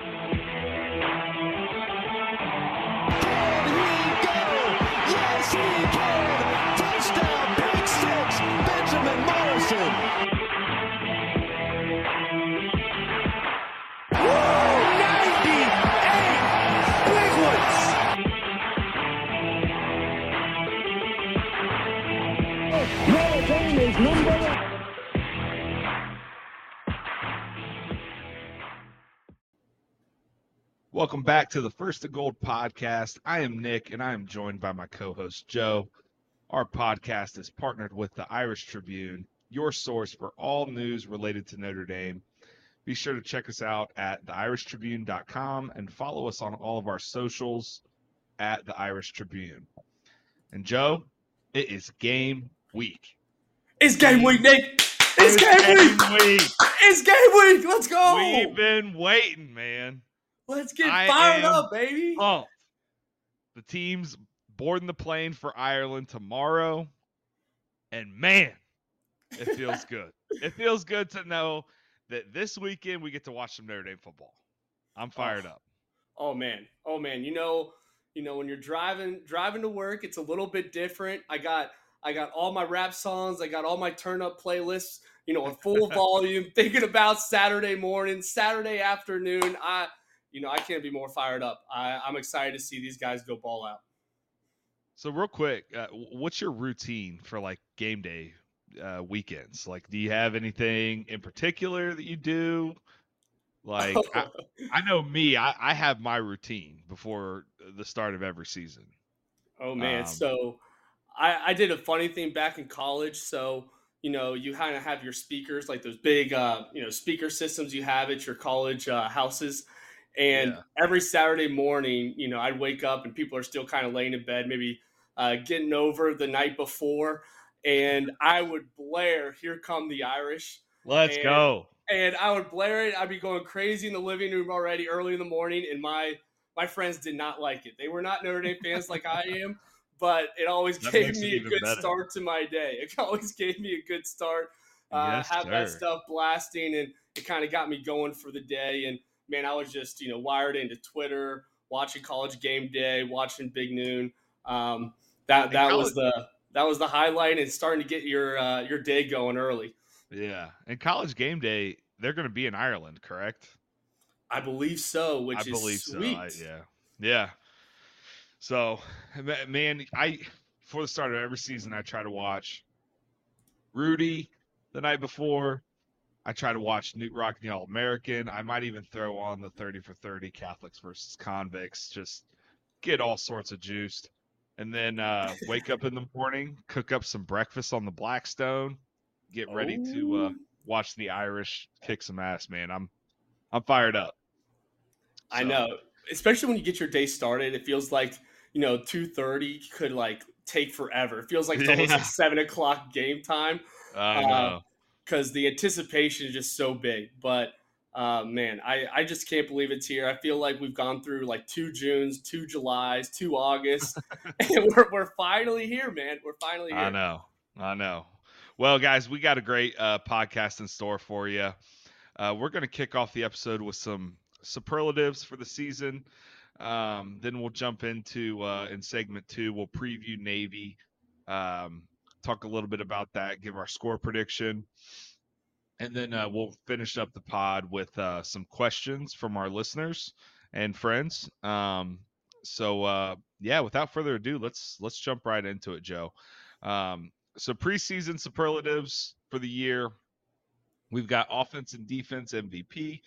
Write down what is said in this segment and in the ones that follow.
Welcome back to the First and Gold podcast. I am Nick and I am joined by my co host Joe. Our podcast is partnered with the Irish Tribune, your source for all news related to Notre Dame. Be sure to check us out at theirishtribune.com and follow us on all of our socials at the Irish Tribune. And Joe, it is game week. It's game week, Nick. It's, it's game, game week. week. It's game week. Let's go. We've been waiting, man. Let's get I fired up, baby. Pumped. The team's boarding the plane for Ireland tomorrow. And man, it feels good. it feels good to know that this weekend we get to watch some Notre Dame football. I'm oh. fired oh. up. Oh man. Oh man. You know, you know, when you're driving driving to work, it's a little bit different. I got I got all my rap songs, I got all my turn up playlists, you know, on full volume, thinking about Saturday morning, Saturday afternoon. I you know, I can't be more fired up. I, I'm excited to see these guys go ball out. So real quick, uh, what's your routine for like game day uh, weekends? Like, do you have anything in particular that you do? Like, I, I, know me, I, I, have my routine before the start of every season. Oh man, um, so I, I did a funny thing back in college. So you know, you kind of have your speakers, like those big, uh, you know, speaker systems you have at your college uh, houses. And yeah. every Saturday morning, you know, I'd wake up and people are still kind of laying in bed, maybe uh, getting over the night before. And I would blare, Here Come the Irish. Let's and, go. And I would blare it. I'd be going crazy in the living room already early in the morning. And my my friends did not like it. They were not Notre Dame fans like I am, but it always that gave me a good better. start to my day. It always gave me a good start. Uh, yes, have sir. that stuff blasting, and it kind of got me going for the day. And man, I was just you know wired into Twitter, watching College Game Day, watching Big Noon. Um, that that college, was the that was the highlight, and starting to get your uh, your day going early. Yeah, and College Game Day, they're going to be in Ireland, correct? I believe so. Which I is believe sweet. So. I, yeah, yeah. So, man, I before the start of every season, I try to watch Rudy the night before, I try to watch Knute Rockne All American. I might even throw on the 30 for 30 Catholics versus convicts, just get all sorts of juiced. And then uh, wake up in the morning, cook up some breakfast on the Blackstone, get ready oh. to uh, watch the Irish kick some ass, man. I'm I'm fired up. So. I know. Especially when you get your day started, it feels like, you know, 2.30 could like take forever. It feels like it's almost like seven o'clock game time. I uh, know. Uh, because the anticipation is just so big. But uh, man, I, I just can't believe it's here. I feel like we've gone through like two Junes, two Julys, two Augusts, and we're, we're finally here, man. We're finally here. I know. I know. Well, guys, we got a great uh, podcast in store for you. Uh, we're going to kick off the episode with some superlatives for the season. Um, then we'll jump into uh, in segment two. We'll preview Navy. Um, talk a little bit about that, give our score prediction, and then uh, we'll finish up the pod with uh, some questions from our listeners and friends. Um, so uh, yeah, without further ado, let's let's jump right into it, Joe. Um, so preseason superlatives for the year, we've got offense and defense MVP,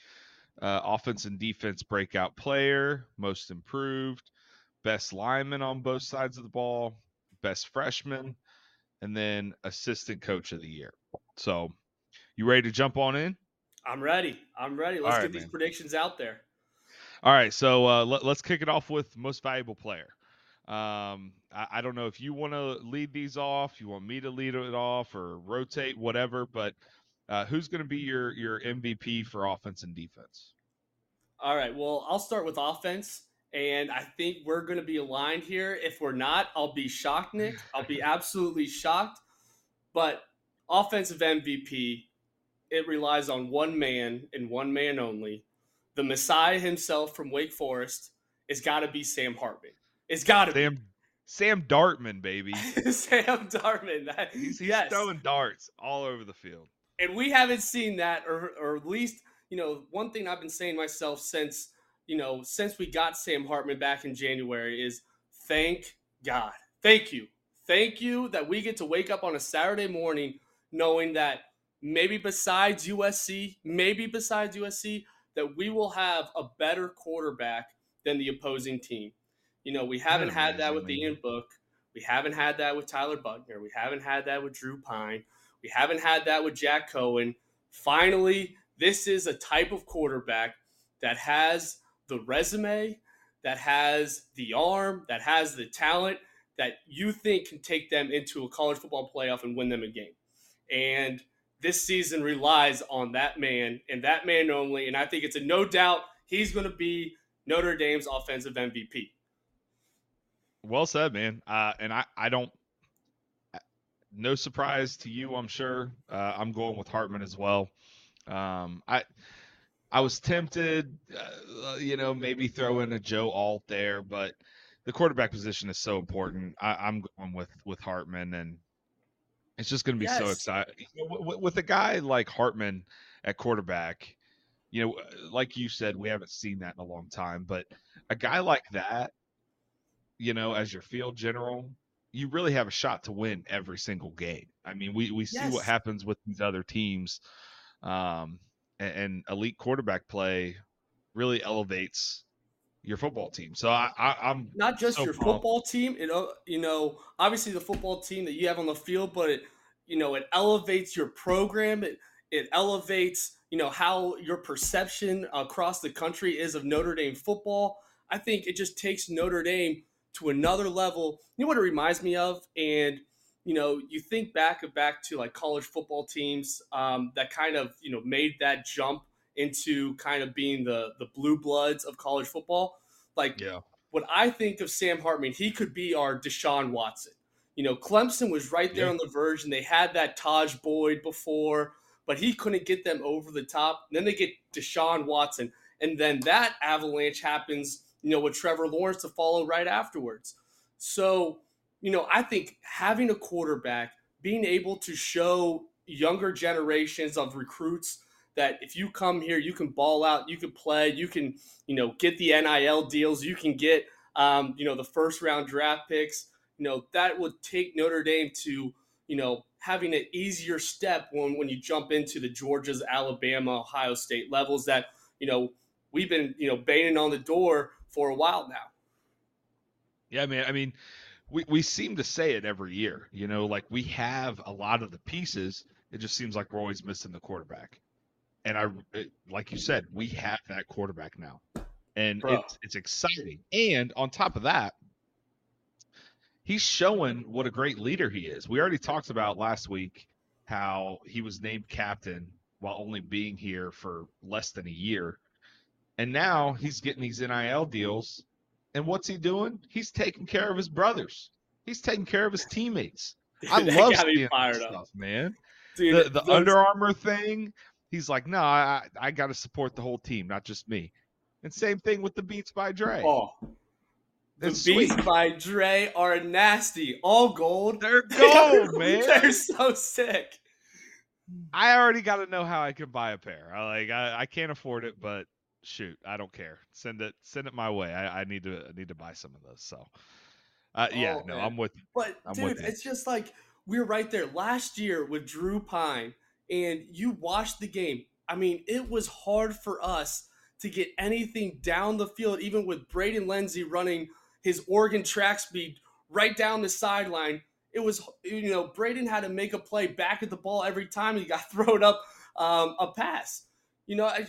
uh, offense and defense breakout player, most improved, best lineman on both sides of the ball, best freshman, and then assistant coach of the year. So, you ready to jump on in? I'm ready. I'm ready. Let's get these man. predictions out there. All right, so uh, let, us kick it off with most valuable player. Um, I, I, don't know if you want to lead these off, you want me to lead it off, or rotate, whatever. But uh, who's going to be your your MVP for offense and defense? All right. Well, I'll start with offense. And I think we're going to be aligned here. If we're not, I'll be shocked, Nick. I'll be absolutely shocked. But offensive MVP, it relies on one man and one man only. the Messiah himself from Wake Forest it's got to be Sam Hartman. It's got to be Sam Dartman, baby. Sam Dartman. That, he's, he's yes. throwing darts all over the field. And we haven't seen that, or, or at least, you know, one thing I've been saying myself since, you know, since we got Sam Hartman back in January is thank God. Thank you. Thank you that we get to wake up on a Saturday morning knowing that maybe besides USC, maybe besides USC, that we will have a better quarterback than the opposing team. You know, we haven't had that with the Ian Book. We haven't had that with Tyler Buchner. We haven't had that with Drew Pyne. We haven't had that with Jack Coan. Finally, this is a type of quarterback that has the resume, that has the arm, that has the talent that you think can take them into a college football playoff and win them a game. And this season relies on that man and that man only. And I think it's a no doubt he's going to be Notre Dame's offensive MVP. Well said, man. Uh, and I, I don't, no surprise to you, I'm sure. Uh, I'm going with Hartman as well. Um, I, I was tempted, uh, you know, maybe throw in a Joe Alt there, but the quarterback position is so important. I, am going with with Hartman, and it's just going to be yes. so exciting with, with a guy like Hartman at quarterback you know, like you said, we haven't seen that in a long time. But a guy like that, you know, as your field general, you really have a shot to win every single game. I mean, we we see yes. what happens with these other teams, um, and, and, elite quarterback play really elevates your football team. So I, I am not just so your pumped. football team. It you know obviously the football team that you have on the field, but it you know it elevates your program. It it elevates you know how your perception across the country is of Notre Dame football. I think it just takes Notre Dame to another level. You know what it reminds me of, and you know you think back back to like college football teams um, that kind of you know made that jump into kind of being the the blue bloods of college football. Like yeah. what I think of Sam Hartman, he could be our Deshaun Watson. You know, Clemson was right there yeah. on the verge, and they had that Tajh Boyd before but he couldn't get them over the top. And then they get Deshaun Watson, and then that avalanche happens, you know, with Trevor Lawrence to follow right afterwards. So, you know, I think having a quarterback, being able to show younger generations of recruits that if you come here, you can ball out, you can play, you can, you know, get the NIL deals, you can get, um, you know, the first round draft picks. You know, that would take Notre Dame to, you know, having an easier step when, when you jump into the Georgias, Alabama, Ohio State levels that, you know, we've been, you know, banging on the door for a while now. Yeah, man. I mean, we, we seem to say it every year, you know, like we have a lot of the pieces. It just seems like we're always missing the quarterback. And I, it, like you said, we have that quarterback now, and it's, it's exciting. And on top of that, he's showing what a great leader he is. We already talked about last week how he was named captain while only being here for less than a year. And now he's getting these NIL deals. And what's he doing? He's taking care of his brothers. He's taking care of his teammates. I love seeing fired stuff, up. man. Dude, the the those... Under Armour thing, he's like, no, I I got to support the whole team, not just me. And same thing with the Beats by Dre. Oh, the Beats sweet. by Dre are nasty. All gold. They're gold, man. They're so sick. I already got to know how I can buy a pair. I like I, I can't afford it, but shoot, I don't care. Send it send it my way. I, I need to I need to buy some of those. So uh, oh, yeah, no, man. I'm with you. But I'm dude, it's just like we are right there last year with Drew Pyne, and you watched the game. I mean, it was hard for us to get anything down the field, even with Braden Lenzy running his Oregon track speed right down the sideline. It was, you know, Braden had to make a play back at the ball every time he got thrown up um, a pass. You know, I,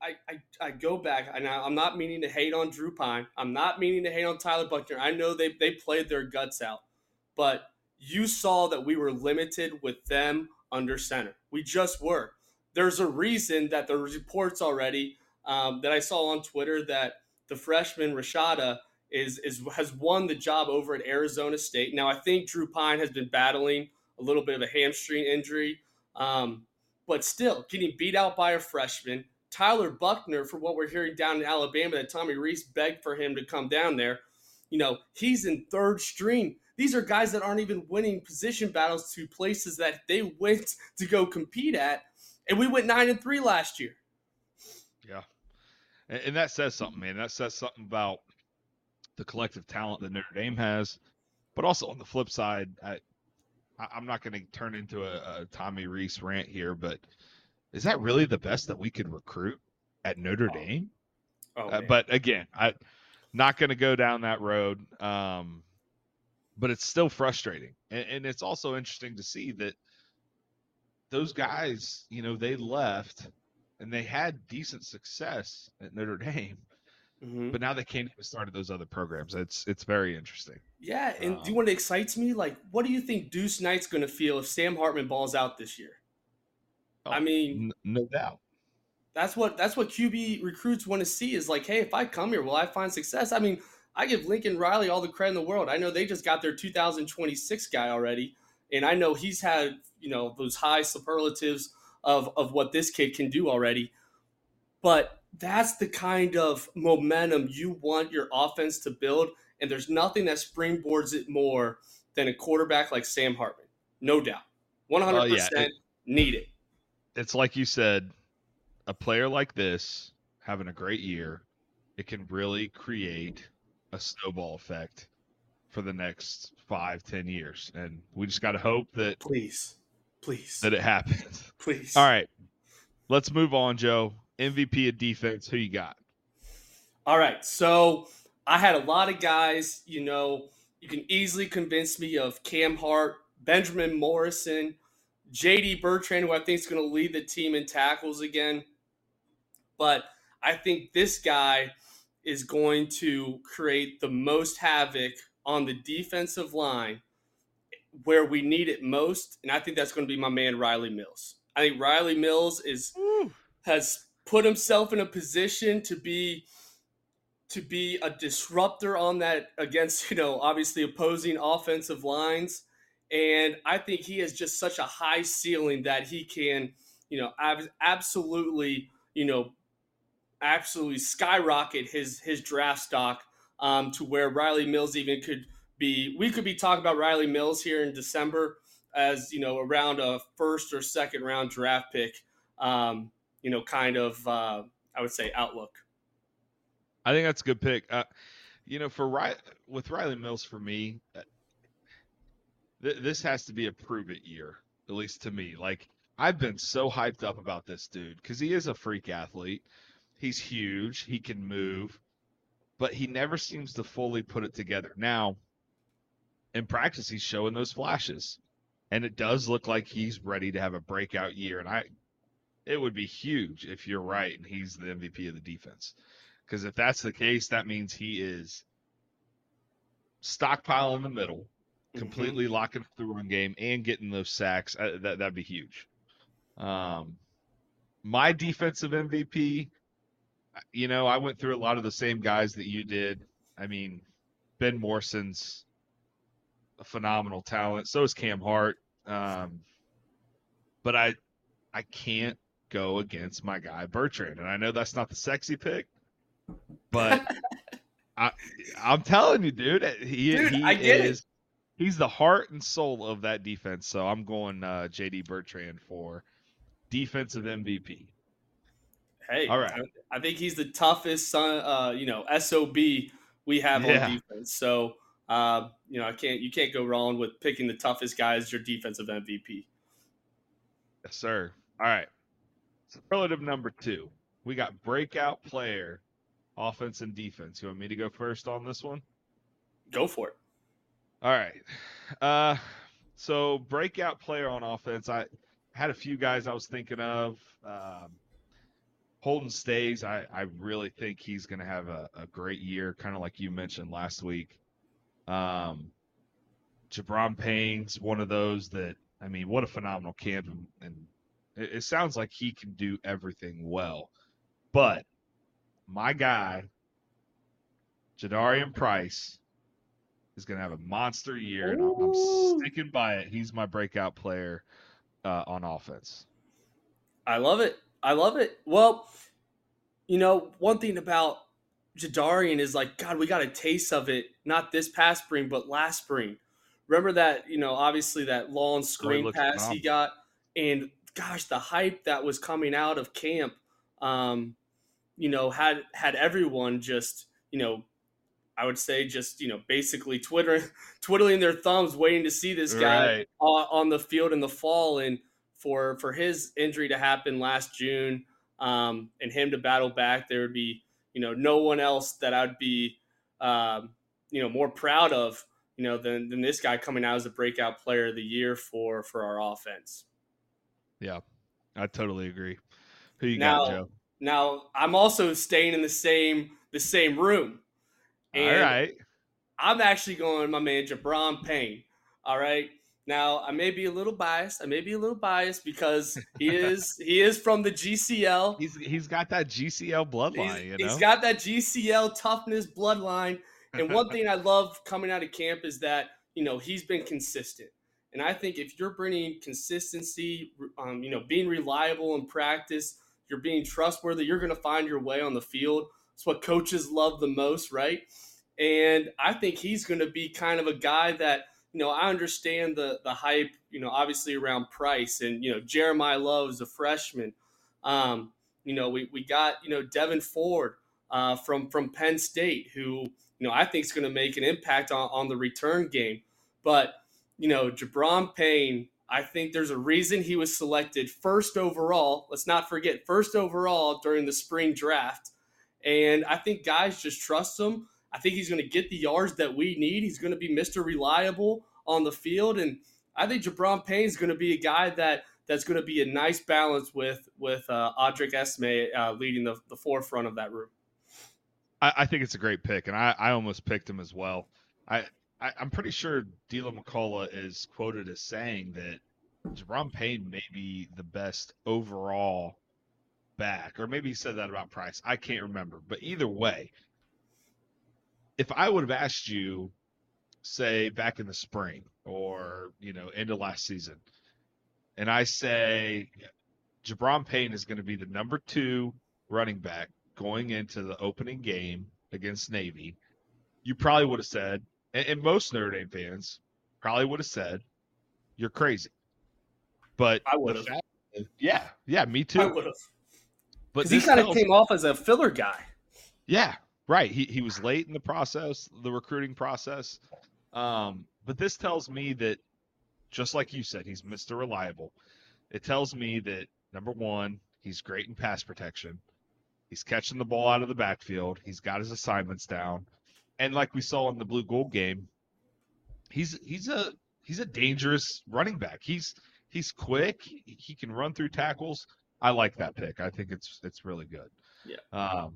I, I, I go back, and I, I'm not meaning to hate on Drew Pyne. I'm not meaning to hate on Tyler Buchner. I know they, they played their guts out, but you saw that we were limited with them under center. We just were. There's a reason that the reports already um, that I saw on Twitter that the freshman Rashada is is has won the job over at Arizona State. Now I think Drew Pyne has been battling a little bit of a hamstring injury, um, but still getting beat out by a freshman, Tyler Buchner, for what we're hearing down in Alabama, that Tommy Rees begged for him to come down there. You know, he's in third string. These are guys that aren't even winning position battles to places that they went to go compete at. And we went nine and three last year. Yeah. And, and that says something, man. That says something about the collective talent that Notre Dame has. But also on the flip side, I, I'm not going to turn into a, a Tommy Rees rant here, but is that really the best that we could recruit at Notre oh. Dame? Oh, uh, but again, I not going to go down that road. Um, but it's still frustrating, and, and it's also interesting to see that those guys, you know, they left and they had decent success at Notre Dame. Mm-hmm. But now they can't even start those other programs. It's it's very interesting. Yeah, and um, do you want what excites me? Like, what do you think Deuce Knight's going to feel if Sam Hartman balls out this year? Oh, I mean, no doubt. That's what that's what QB recruits want to see is like, hey, if I come here, will I find success? I mean, I give Lincoln Riley all the credit in the world. I know they just got their 2026 guy already, and I know he's had you know those high superlatives of of what this kid can do already. But that's the kind of momentum you want your offense to build, and there's nothing that springboards it more than a quarterback like Sam Hartman, no doubt, 100 uh, yeah. percent need it. It's like you said, a player like this having a great year, it can really create a snowball effect for the next five, ten years, and we just got to hope that please, please, that it happens. Please. All right, let's move on, Joe. MVP of defense. Who you got? All right, so I had a lot of guys. You know, you can easily convince me of Cam Hart, Benjamin Morrison, JD Bertrand, who I think is going to lead the team in tackles again. But I think this guy is going to create the most havoc on the defensive line where we need it most. And I think that's going to be my man, Riley Mills. I think Riley Mills is has put himself in a position to be to be a disruptor on that against, you know, obviously opposing offensive lines. And I think he has just such a high ceiling that he can, you know, absolutely, you know, absolutely skyrocket his his draft stock um, to where Riley Mills even could be. We could be talking about Riley Mills here in December as you know around a first or second round draft pick. Um, you know, kind of uh, I would say outlook. I think that's a good pick. Uh, you know, for Riley, with Riley Mills, for me, uh, th- this has to be a prove it year, at least to me. Like I've been so hyped up about this dude because he is a freak athlete. He's huge. He can move, but he never seems to fully put it together. Now, in practice, he's showing those flashes, and it does look like he's ready to have a breakout year. And I, it would be huge if you're right and he's the MVP of the defense. Because if that's the case, that means he is stockpile in the middle. Completely mm-hmm. locking up the run game and getting those sacks. Uh, that that'd be huge. Um, my defensive MVP, you know, I went through a lot of the same guys that you did. I mean, Ben Morrison's a phenomenal talent. So is Cam Hart. Um, but I, I can't go against my guy Bertrand, and I know that's not the sexy pick, but I, I'm telling you, dude, he, dude, he is. It. He's the heart and soul of that defense. So I'm going uh, JD Bertrand for defensive MVP. Hey, all right. I, think he's the toughest, son, uh, you know, sob we have yeah. on defense. So, uh, you know, I can't you can't go wrong with picking the toughest guy as your defensive MVP. Yes, sir. All right. Superlative number two. We got breakout player, offense and defense. You want me to go first on this one? Go for it. All right. Uh, so breakout player on offense. I had a few guys I was thinking of. Um, Holden Staes, I, I really think he's going to have a, a great year, kind of like you mentioned last week. Um, Gi'Bran Payne's one of those that, I mean, what a phenomenal camp. And, and it, it sounds like he can do everything well. But my guy, Jadarian Price, is going to have a monster year, and I'm, I'm, sticking by it. He's my breakout player uh, on offense. I love it. I love it. Well, you know, one thing about Jadarian is like, God, we got a taste of it, not this past spring, but last spring. Remember that, you know, obviously that long screen oh, pass he got, and gosh, the hype that was coming out of camp, um, you know, had had everyone just, you know, I would say just you know basically twittering, twiddling their thumbs, waiting to see this guy right. on the field in the fall, and for for his injury to happen last June, um, and him to battle back, there would be you know no one else that I'd be um, you know more proud of you know than than this guy coming out as a breakout player of the year for for our offense. Yeah, I totally agree. Who you now, got, Joe? Now I'm also staying in the same the same room. And all right. I'm actually going my man Gi'Bran Payne. All right. Now I may be a little biased. I may be a little biased because he is he is from the GCL. He's he's got that GCL bloodline. He's, you know? he's got that GCL toughness bloodline. And one thing I love coming out of camp is that you know he's been consistent. And I think if you're bringing consistency, um, you know, being reliable in practice, you're being trustworthy, you're going to find your way on the field. It's what coaches love the most, right? And I think he's going to be kind of a guy that, you know, I understand the the hype, you know, obviously around Price and, you know, Jeremiyah Love is a freshman. Um, you know, we, we got, you know, Devyn Ford uh, from from Penn State, who, you know, I think is going to make an impact on, on the return game. But, you know, Gi'Bran Payne, I think there's a reason he was selected first overall. Let's not forget, first overall during the spring draft. And I think guys just trust him. I think he's going to get the yards that we need. He's going to be Mr. Reliable on the field. And I think Payne is going to be a guy that that's going to be a nice balance with with uh, Audric Estime uh, leading the, the forefront of that room. I, I, think it's a great pick, and I, I almost picked him as well. I, I am pretty sure Deland McCullough is quoted as saying that Gi'Bran Payne may be the best overall back, or maybe he said that about Price. I can't remember, but either way, if I would have asked you, say back in the spring or you know end of last season, and I say Gi'Bran Payne is going to be the number two running back going into the opening game against Navy, you probably would have said, and, and most Notre Dame fans probably would have said, "You're crazy." But I would have. Yeah, yeah, me too. I would have. But he kind of came off as a filler guy. Yeah, right. He he was late in the process, the recruiting process. Um, but this tells me that, just like you said, he's Mr. Reliable. It tells me that number one, he's great in pass protection. He's catching the ball out of the backfield. He's got his assignments down, and like we saw in the blue gold game, he's he's a he's a dangerous running back. He's he's quick. He can run through tackles. I like that pick. I think it's it's really good. Yeah. Um,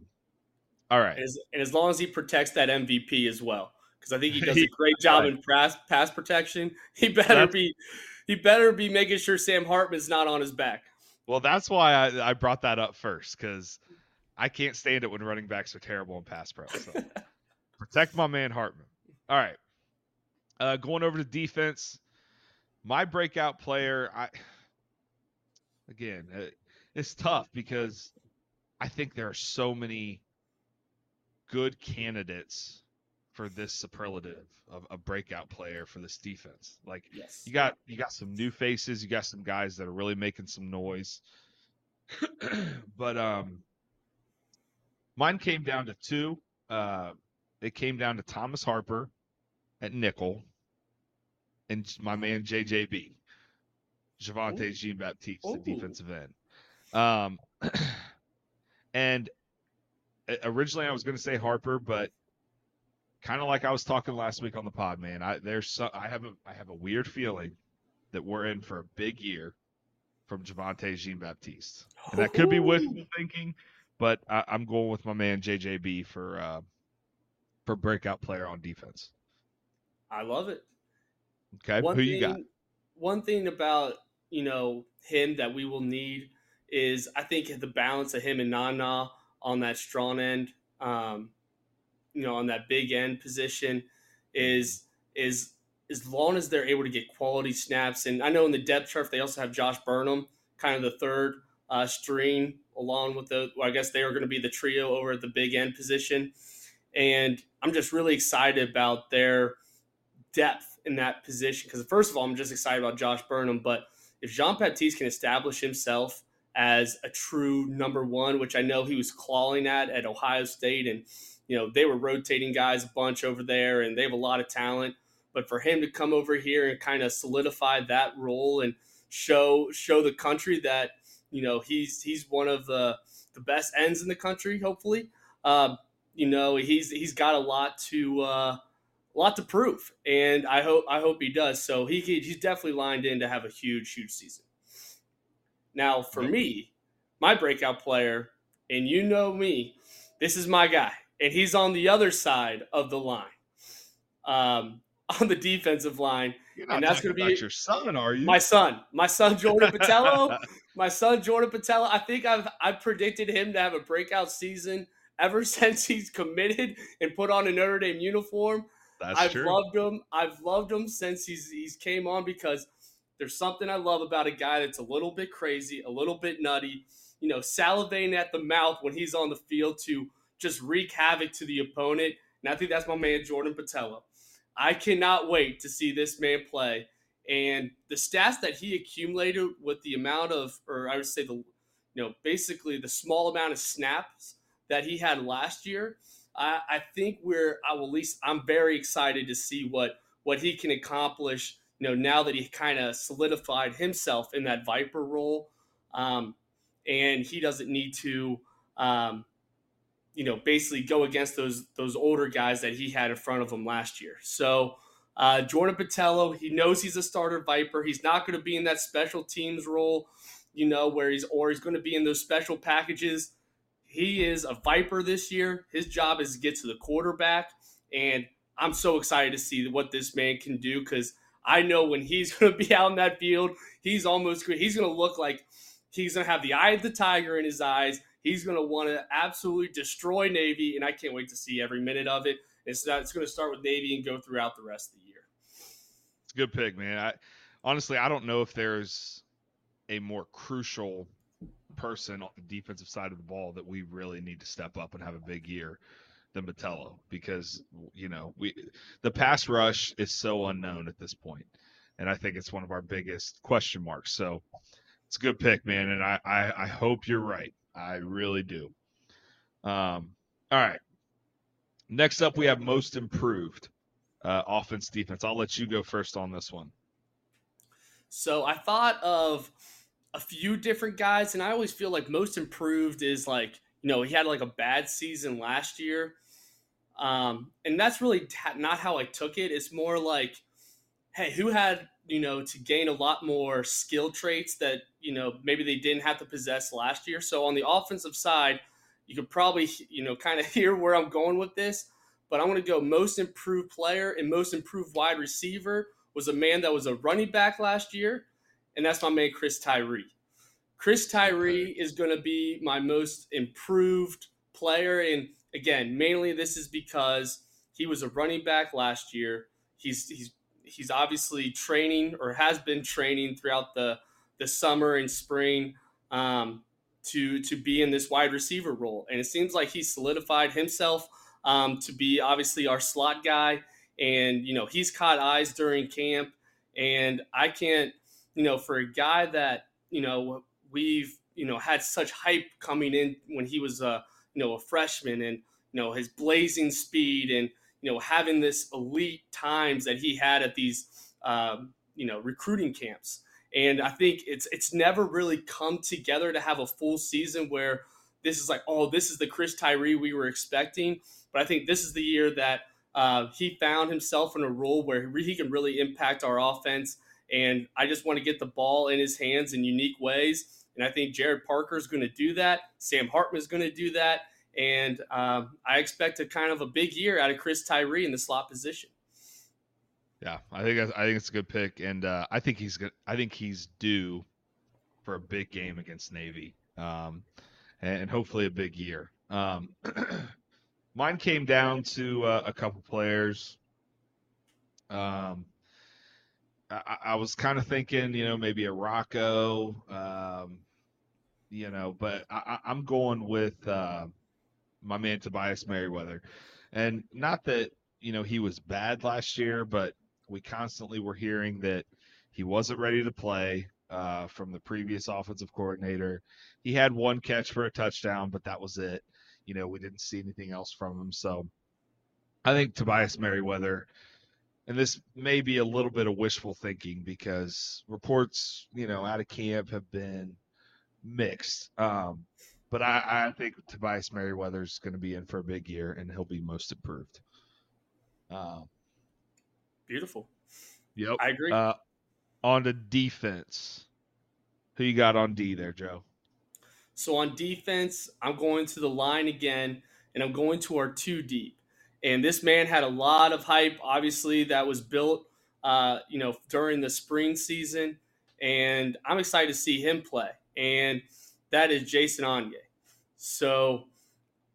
all right. And as, and as long as he protects that MVP as well, because I think he does a great job in pass pass protection. He better that's, be he better be making sure Sam Hartman's not on his back. Well, that's why I, I brought that up first because I can't stand it when running backs are terrible in pass pro. So protect my man Hartman. All right. Uh, going over to defense, my breakout player. I again, uh, it's tough because I think there are so many good candidates for this superlative of a breakout player for this defense. Like yes. you got you got some new faces, you got some guys that are really making some noise. but um mine came down to two. Uh it came down to Thomas Harper at nickel and my man JJB. Javontae Jean Baptiste, the defensive end. Um, and originally I was going to say Harper, but kind of like I was talking last week on the pod, man. I there's so, I have a I have a weird feeling that we're in for a big year from Javontae Jean Baptiste, and that could be wishful thinking, but I, am going with my man JJB for uh, for breakout player on defense. I love it. Okay, one who thing, you got? One thing about you know him that we will need is I think the balance of him and Nana on that strong end, um, you know, on that big end position is is as long as they're able to get quality snaps. And I know in the depth chart they also have Josh Burnham, kind of the third uh, string along with the, well, I guess they are going to be the trio over at the big end position. And I'm just really excited about their depth in that position. Because, first of all, I'm just excited about Josh Burnham. But if Jean Baptiste can establish himself as a true number one, which I know he was clawing at at Ohio State, and, you know, they were rotating guys a bunch over there, and they have a lot of talent. But for him to come over here and kind of solidify that role and show show the country that you know he's he's one of the the best ends in the country. Hopefully, um, you know he's he's got a lot to uh, a lot to prove, and I hope I hope he does. So he he's definitely lined in to have a huge huge season. Now for me, my breakout player, and you know me, this is my guy, and he's on the other side of the line, um, on the defensive line. and that's going to be your son, are you? My son, my son Jordan Botelho, my son Jordan Botelho. I think I've I predicted him to have a breakout season ever since he's committed and put on a Notre Dame uniform. That's I've true. loved him. I've loved him since he's he's came on because there's something I love about a guy that's a little bit crazy, a little bit nutty, you know, salivating at the mouth when he's on the field to just wreak havoc to the opponent. And I think that's my man Jordan Botelho. I cannot wait to see this man play. And the stats that he accumulated with the amount of, or I would say the, you know, basically the small amount of snaps that he had last year, I, I think we're, I will at least, I'm very excited to see what what he can accomplish. You know, now that he kind of solidified himself in that Viper role, um, and he doesn't need to, um, you know, basically go against those those older guys that he had in front of him last year. So uh, Jordan Botelho, he knows he's a starter Viper. He's not going to be in that special teams role, you know, where he's or he's going to be in those special packages. He is a Viper this year. His job is to get to the quarterback, and I'm so excited to see what this man can do because I know when he's going to be out in that field, he's almost he's going to look like he's going to have the eye of the tiger in his eyes. He's going to want to absolutely destroy Navy, and I can't wait to see every minute of it. It's not, it's going to start with Navy and go throughout the rest of the year. It's a good pick, man. I honestly I don't know if there's a more crucial person on the defensive side of the ball that we really need to step up and have a big year than Botelho because you know we the pass rush is so unknown at this point, and I think it's one of our biggest question marks. So it's a good pick, man, and I I, I hope you're right. I really do. Um, all right. Next up, we have most improved uh, offense defense. I'll let you go first on this one. So I thought of a few different guys, and I always feel like most improved is like you know he had like a bad season last year, um, and that's really not how I took it. It's more like, hey, who had you know to gain a lot more skill traits that you know maybe they didn't have to possess last year. So on the offensive side, you could probably you know kind of hear where I'm going with this, but I'm going to go most improved player and most improved wide receiver was a man that was a running back last year, and that's my man Chris Tyree. Chris Tyree is going to be my most improved player, and again, mainly this is because he was a running back last year. He's he's he's obviously training or has been training throughout the the summer and spring um, to to be in this wide receiver role, and it seems like he's solidified himself um, to be obviously our slot guy. And you know he's caught eyes during camp, and I can't you know for a guy that you know we've you know had such hype coming in when he was a you know a freshman and you know his blazing speed and you know having this elite times that he had at these um, you know recruiting camps. And I think it's it's never really come together to have a full season where this is like oh this is the Chris Tyree we were expecting. But I think this is the year that uh, he found himself in a role where he can really impact our offense. And I just want to get the ball in his hands in unique ways and I think Gerad Parker is going to do that. Sam Hartman is going to do that. And um, I expect a kind of a big year out of Chris Tyree in the slot position. Yeah, I think I think it's a good pick, and uh, I think he's good. I think he's due for a big game against Navy, um, and, hopefully a big year. Um, mine came down to uh, a couple players. Um, I, I was kind of thinking, you know, maybe a Rocco, um, you know, but I, am going with uh, my man Tobias Merriweather, and not that you know he was bad last year, but we constantly were hearing that he wasn't ready to play uh, from the previous offensive coordinator. He had one catch for a touchdown, but that was it. You know, we didn't see anything else from him. So I think Tobias Merriweather, and this may be a little bit of wishful thinking because reports, you know, out of camp have been mixed. Um, but I, I think Tobias Merriweather is going to be in for a big year, and he'll be most improved. Um, Beautiful. Yep, I agree. Uh, on to defense, who you got on D there, Joe? So on defense, I'm going to the line again, and I'm going to our two deep. And this man had a lot of hype, obviously, that was built, uh, you know, during the spring season. And I'm excited to see him play. And that is Jason Onye. So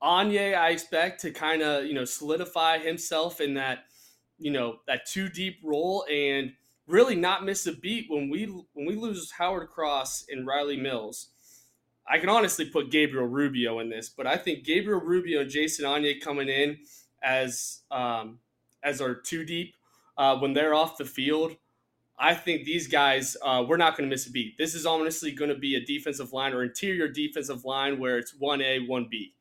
Onye, I expect to kind of, you know, solidify himself in that, you know, that two deep role and really not miss a beat when we when we lose Howard Cross and Riley Mills. I can honestly put Gabriel Rubio in this, but I think Gabriel Rubio and Jason Onye coming in as um, as our two deep uh, when they're off the field. I think these guys, uh, we're not going to miss a beat. This is honestly going to be a defensive line or interior defensive line where it's one A, one B.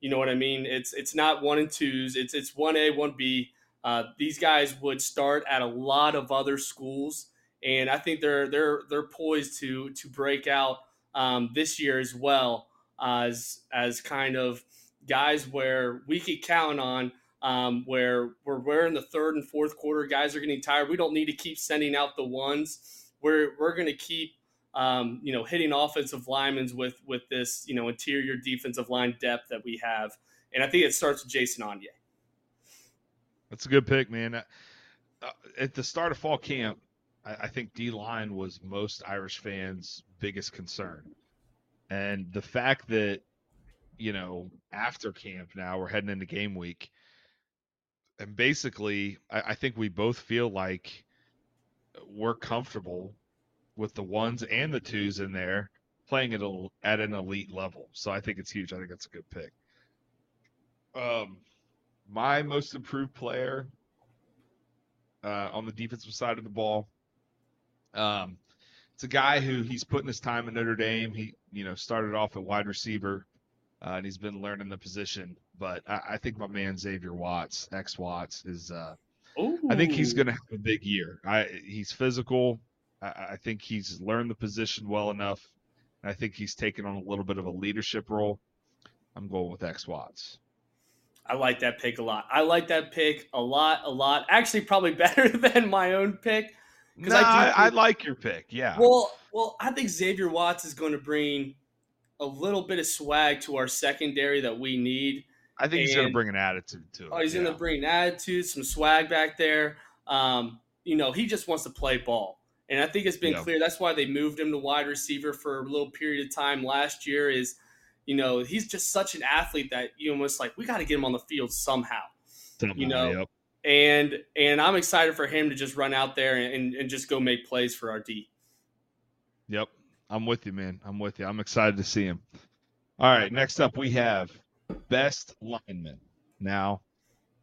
You know what I mean? It's it's not one and twos. It's it's one A, one B. Uh, these guys would start at a lot of other schools, and I think they're they're they're poised to to break out um, this year as well as as kind of guys where we could count on um, where we're, in the third and fourth quarter. Guys are getting tired. We don't need to keep sending out the ones. We're, we're going to keep, um, you know, hitting offensive linemen with, with this, you know, interior defensive line depth that we have. And I think it starts with Jason Onye. That's a good pick, man. Uh, at the start of fall camp, I, I think D line was most Irish fans' biggest concern. And the fact that you know, after camp now, we're heading into game week. And basically, I, I think we both feel like we're comfortable with the ones and the twos in there playing at, a, at an elite level. So I think it's huge. I think it's a good pick. Um, my most improved player uh, on the defensive side of the ball. Um, it's a guy who he's putting his time in Notre Dame. He, you know, started off at wide receiver uh, and he's been learning the position. But I, I think my man Xavier Watts, X Watts, is. Uh, I think he's going to have a big year. I he's physical. I, I think he's learned the position well enough. I think he's taken on a little bit of a leadership role. I'm going with X Watts. I like that pick a lot. I like that pick a lot, a lot. Actually, probably better than my own pick. No, I, I, I, like your pick. Yeah. Well, well, I think Xavier Watts is going to bring a little bit of swag to our secondary that we need. I think and, he's going to bring an attitude to it. Oh, he's yeah. going to bring an attitude, some swag back there. Um, you know, he just wants to play ball. And I think it's been clear. That's why they moved him to wide receiver for a little period of time last year. Is you know he's just such an athlete that you almost like we got to get him on the field somehow. somehow you know, yep. and and I'm excited for him to just run out there and, and just go make plays for our D. Yep, I'm with you, man. I'm with you. I'm excited to see him. All right, next up we have best lineman. Now,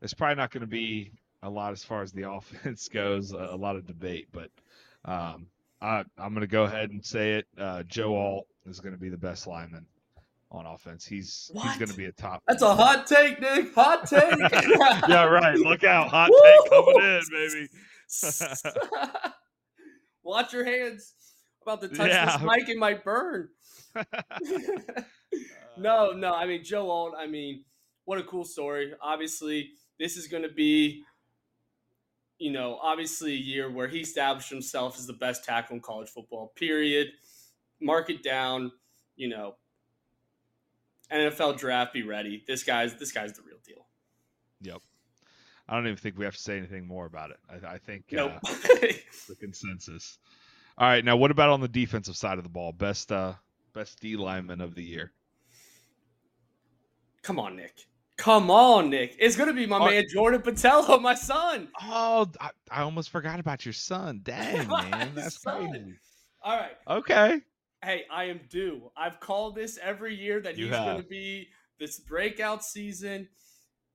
it's probably not going to be a lot as far as the offense goes, a, lot of debate, but um, I, am going to go ahead and say it. Uh, Joe Alt is going to be the best lineman on offense. He's what? he's going to be a top. That's a hot take, Nick. Hot take. yeah, right. Look out, hot take coming in, baby. Watch your hands about to touch yeah. this mic, it might burn. no, no. I mean, Joe Alt, I mean, what a cool story. Obviously, this is going to be, you know, obviously a year where he established himself as the best tackle in college football, period. Mark it down, you know, NFL draft, be ready. This guy's this guy's the real deal. Yep. I don't even think we have to say anything more about it. I, I think nope. uh, the consensus. All right, now what about on the defensive side of the ball? Best uh best D lineman of the year. Come on, Nick. Come on, Nick. It's gonna be my oh, man Jordan Botelho, my son. Oh, I, I, almost forgot about your son. Dang, man, that's son. crazy. All right. Okay. hey, I am due. I've called this every year that you he's going to be this breakout season.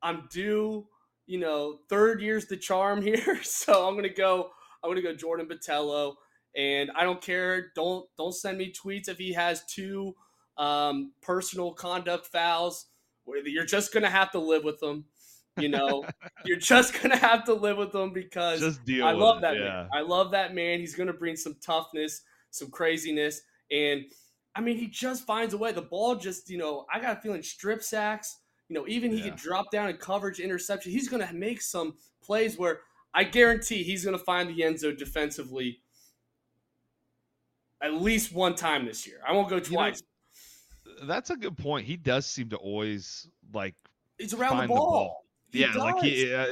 I'm due. You know, third year's the charm here, so I'm going to go. I'm to go Jordan Botelho, and I don't care. Don't don't send me tweets if he has two um, personal conduct fouls. You're just going to have to live with them. You know, you're just gonna have to live with them because I love that yeah. man. I love that man. He's gonna bring some toughness, some craziness, and I mean, he just finds a way. The ball just, you know, I got a feeling strip sacks. You know, even he yeah. could drop down in coverage, interception. He's gonna make some plays where I guarantee he's gonna find the end zone defensively at least one time this year. I won't go twice. You know, that's a good point. He does seem to always like. It's around the ball. the ball. He yeah, does. like he, uh,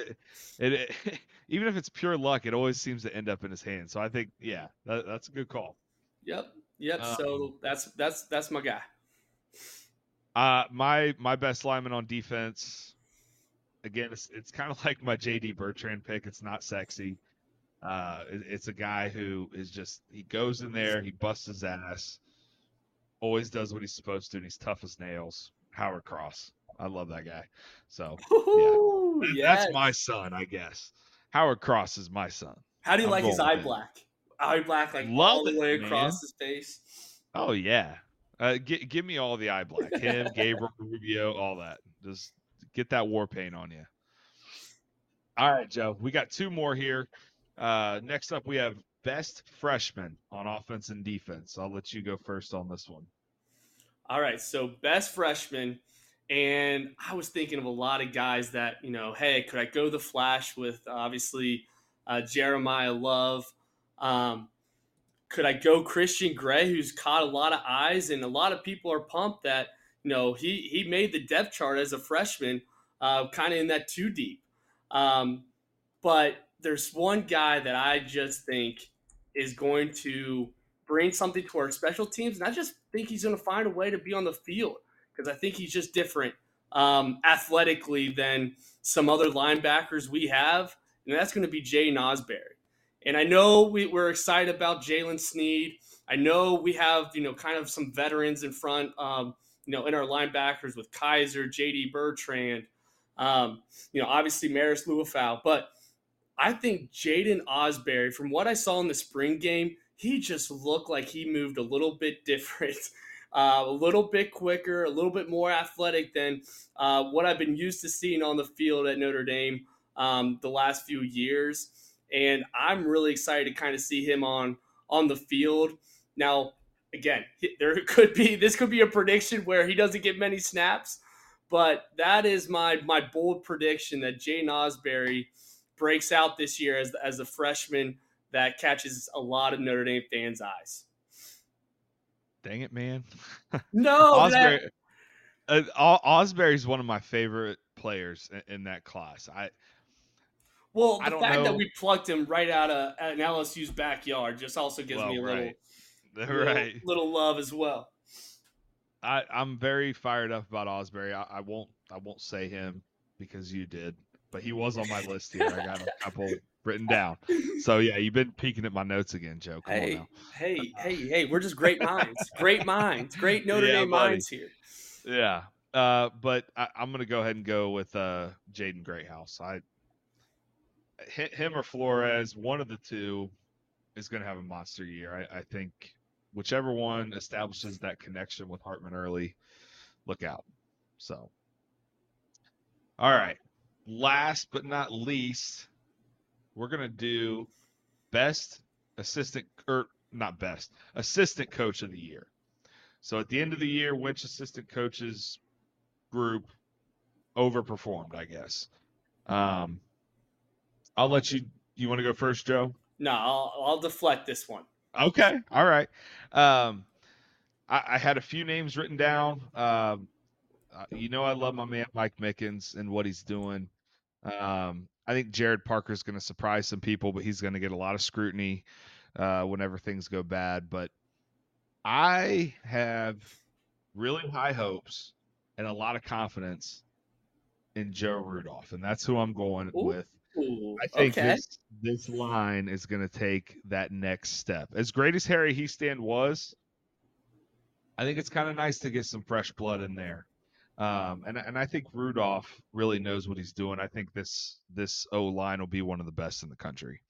it, it, even if it's pure luck, it always seems to end up in his hands. So I think, yeah, that, that's a good call. Yep, yep. Um, so that's that's that's my guy. Uh, my my best lineman on defense. Again, it's it's kind of like my JD Bertrand pick. It's not sexy. Uh, it, it's a guy who is just he goes in there, he busts his ass, always does what he's supposed to, and he's tough as nails. Howard Cross. I love that guy. So yeah, yes. that's my son, I guess. Howard Cross is my son. How do you I'm like his eye black? Eye black, like love all the way across his face. Oh yeah, uh, g- give me all the eye black. Him, Gabriel Rubio, all that. Just get that war paint on you. All right, Joe. We got two more here. Uh, next up, we have best freshman on offense and defense. I'll let you go first on this one. All right. So best freshman. And I was thinking of a lot of guys that, you know, hey, could I go the flash with obviously uh, Jeremiyah Love? Um, could I go Christian Gray, who's caught a lot of eyes, and a lot of people are pumped that, you know, he, he made the depth chart as a freshman, uh, kind of in that two deep. Um, but there's one guy that I just think is going to bring something to our special teams, and I just think he's going to find a way to be on the field because I think he's just different um, athletically than some other linebackers we have, and that's going to be Jaiden Ausberry. And I know we, we're excited about Jaylen Sneed. I know we have you know kind of some veterans in front, um, you know, in our linebackers with Kiser, J.D. Bertrand, um, you know, obviously Marist Liufau, but I think Jaiden Ausberry, from what I saw in the spring game, he just looked like he moved a little bit different uh, a little bit quicker, a little bit more athletic than uh, what I've been used to seeing on the field at Notre Dame um, the last few years. And I'm really excited to kind of see him on on the field. Now, again, there could be this could be a prediction where he doesn't get many snaps, but that is my my bold prediction that Jay Ausberry breaks out this year as as a freshman that catches a lot of Notre Dame fans' eyes. Dang it, man. No, Ausberry, That... Uh, Ausberry's one of my favorite players in, in that class. I. Well, the fact know. that we plucked him right out of an LSU's backyard just also gives well, me a little, right. right. little, love as well. I, I'm very fired up about Ausberry. I, I won't I won't say him because you did, but he was on my list here. I got a couple written down. So yeah, you've been peeking at my notes again, Joe. Come hey, hey, hey, hey, we're just great minds, great minds, great Notre yeah, Dame buddy. minds here. Yeah, uh, but I, am going to go ahead and go with uh, Jaden Greathouse. I him or Flores, one of the two is going to have a monster year. I, I think whichever one establishes that connection with Hartman early, look out. So, all right. Last but not least, we're gonna do best assistant or not best assistant coach of the year. So at the end of the year, which assistant coaches group overperformed? I guess. Um, I'll let you. You want to go first, Joe? No, I'll, I'll deflect this one. Okay, all right. Um, I, I had a few names written down. Um, uh, you know, I love my man Mike Mickens and what he's doing. Um, I think Gerad Parker is going to surprise some people, but he's going to get a lot of scrutiny uh, whenever things go bad. But I have really high hopes and a lot of confidence in Joe Rudolph, and that's who I'm going Ooh. with. I think okay. this this line is going to take that next step. As great as Harry Hiestand was, I think it's kind of nice to get some fresh blood in there. Um, and and I think Rudolph really knows what he's doing. I think this this O line will be one of the best in the country.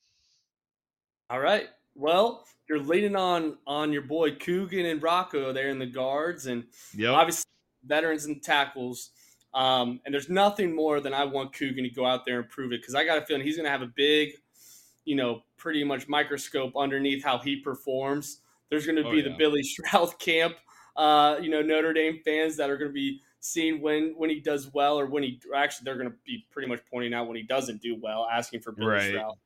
All right. Well, you're leaning on on your boy Coogan and Rocco there in the guards, and yep. obviously veterans and tackles. Um, and there's nothing more than I want Coogan to go out there and prove it because I got a feeling he's going to have a big, you know, pretty much microscope underneath how he performs. There's going to oh, be yeah. the Billy Schrauth camp, uh, you know, Notre Dame fans that are going to be seeing when when he does well or when he actually they're going to be pretty much pointing out when he doesn't do well, asking for Billy right. Schrauth.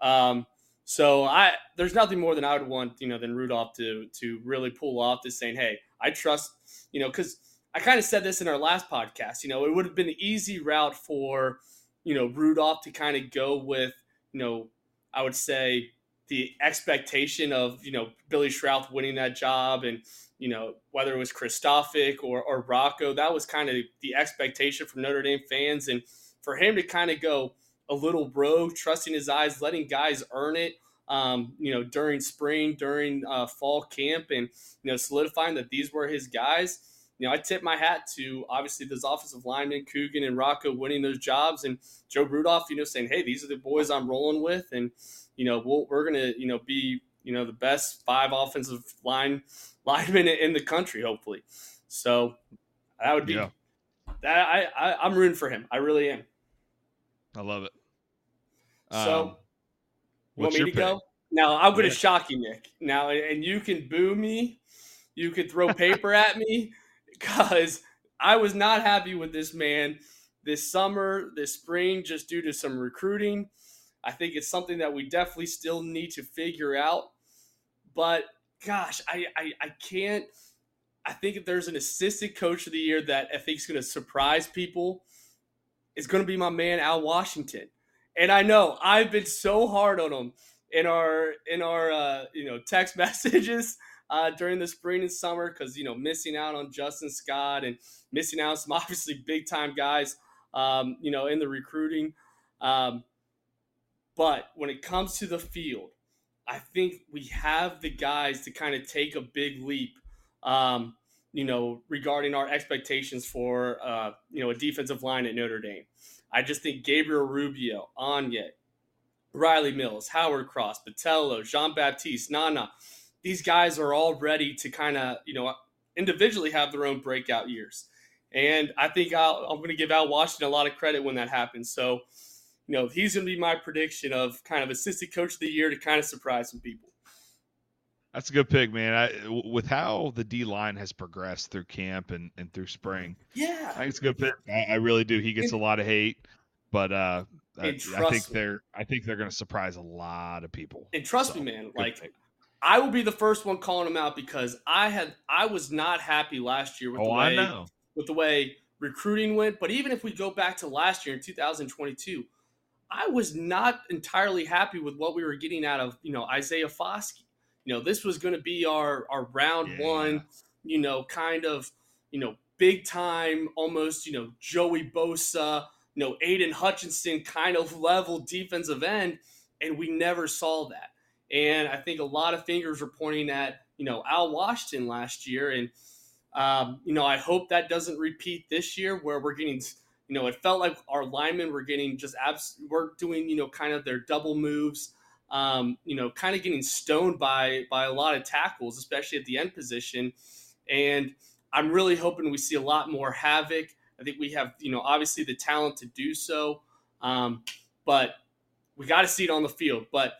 Um, so I there's nothing more than I would want, you know, than Rudolph to to really pull off this saying, hey, I trust, you know, because I kind of said this in our last podcast. You know, it would have been an easy route for, you know, Rudolph to kind of go with, you know, I would say the expectation of, you know, Billy Schrauth winning that job and, you know, whether it was Kristofic or, or Rocco, that was kind of the expectation from Notre Dame fans. And for him to kind of go, a little rogue, trusting his eyes, letting guys earn it. Um, you know, during spring, during uh, fall camp, and you know, solidifying that these were his guys. You know, I tip my hat to obviously those offensive linemen, Coogan and Rocco, winning those jobs, and Joe Rudolph, you know, saying, "Hey, these are the boys I'm rolling with," and you know, we we are gonna, you know, be you know the best five offensive line linemen in the country, hopefully. So that would be yeah. that I, I I'm rooting for him. I really am. I love it. So, um, want me to pick? go? Now I'm going to yeah. shock you, Nick. Now, and you can boo me, you can throw paper at me, because I was not happy with this man this summer, this spring, just due to some recruiting. I think it's something that we definitely still need to figure out. But gosh, I I, I can't. I think if there's an assistant coach of the year that I think is going to surprise people, is going to be my man Al Washington. And I know I've been so hard on him in our in our uh, you know text messages uh, during the spring and summer because you know missing out on Justin Scott and missing out some obviously big time guys um, you know in the recruiting. Um, but when it comes to the field, I think we have the guys to kind of take a big leap. Um, you know, regarding our expectations for uh, you know a defensive line at Notre Dame. I just think Gabriel Rubio, Anya, Rylie Mills, Howard Cross, Botelho, Jean Baptiste, Nana, these guys are all ready to kind of you know individually have their own breakout years. And I think i am going to give Al Washington a lot of credit when that happens. So, you know, he's going to be my prediction of kind of assistant coach of the year to kind of surprise some people. That's a good pick, man. I, with how the D line has progressed through camp and, and through spring, yeah, I think it's a good pick. I, I really do. He gets and, a lot of hate, but uh, I, I, think me. they're I think they're going to surprise a lot of people. And trust so, me, man, like pick. I will be the first one calling him out because I had I was not happy last year with oh, the way with the way recruiting went. But even if we go back to last year in 2022, I was not entirely happy with what we were getting out of you know Isaiah Foskey you know, this was going to be our our round yeah. one, you know, kind of, you know, big time, almost, you know, Joey Bosa, you know, Aidan Hutchinson kind of level defensive end, and we never saw that. And I think a lot of fingers were pointing at, you know, Al Washington last year, and um, you know, I hope that doesn't repeat this year, where we're getting you know, it felt like our linemen were getting just abs- we're doing, you know, kind of their double moves um, you know, kind of getting stoned by by a lot of tackles, especially at the end position. And I'm really hoping we see a lot more havoc. I think we have, you know, obviously the talent to do so, um, but we got to see it on the field. But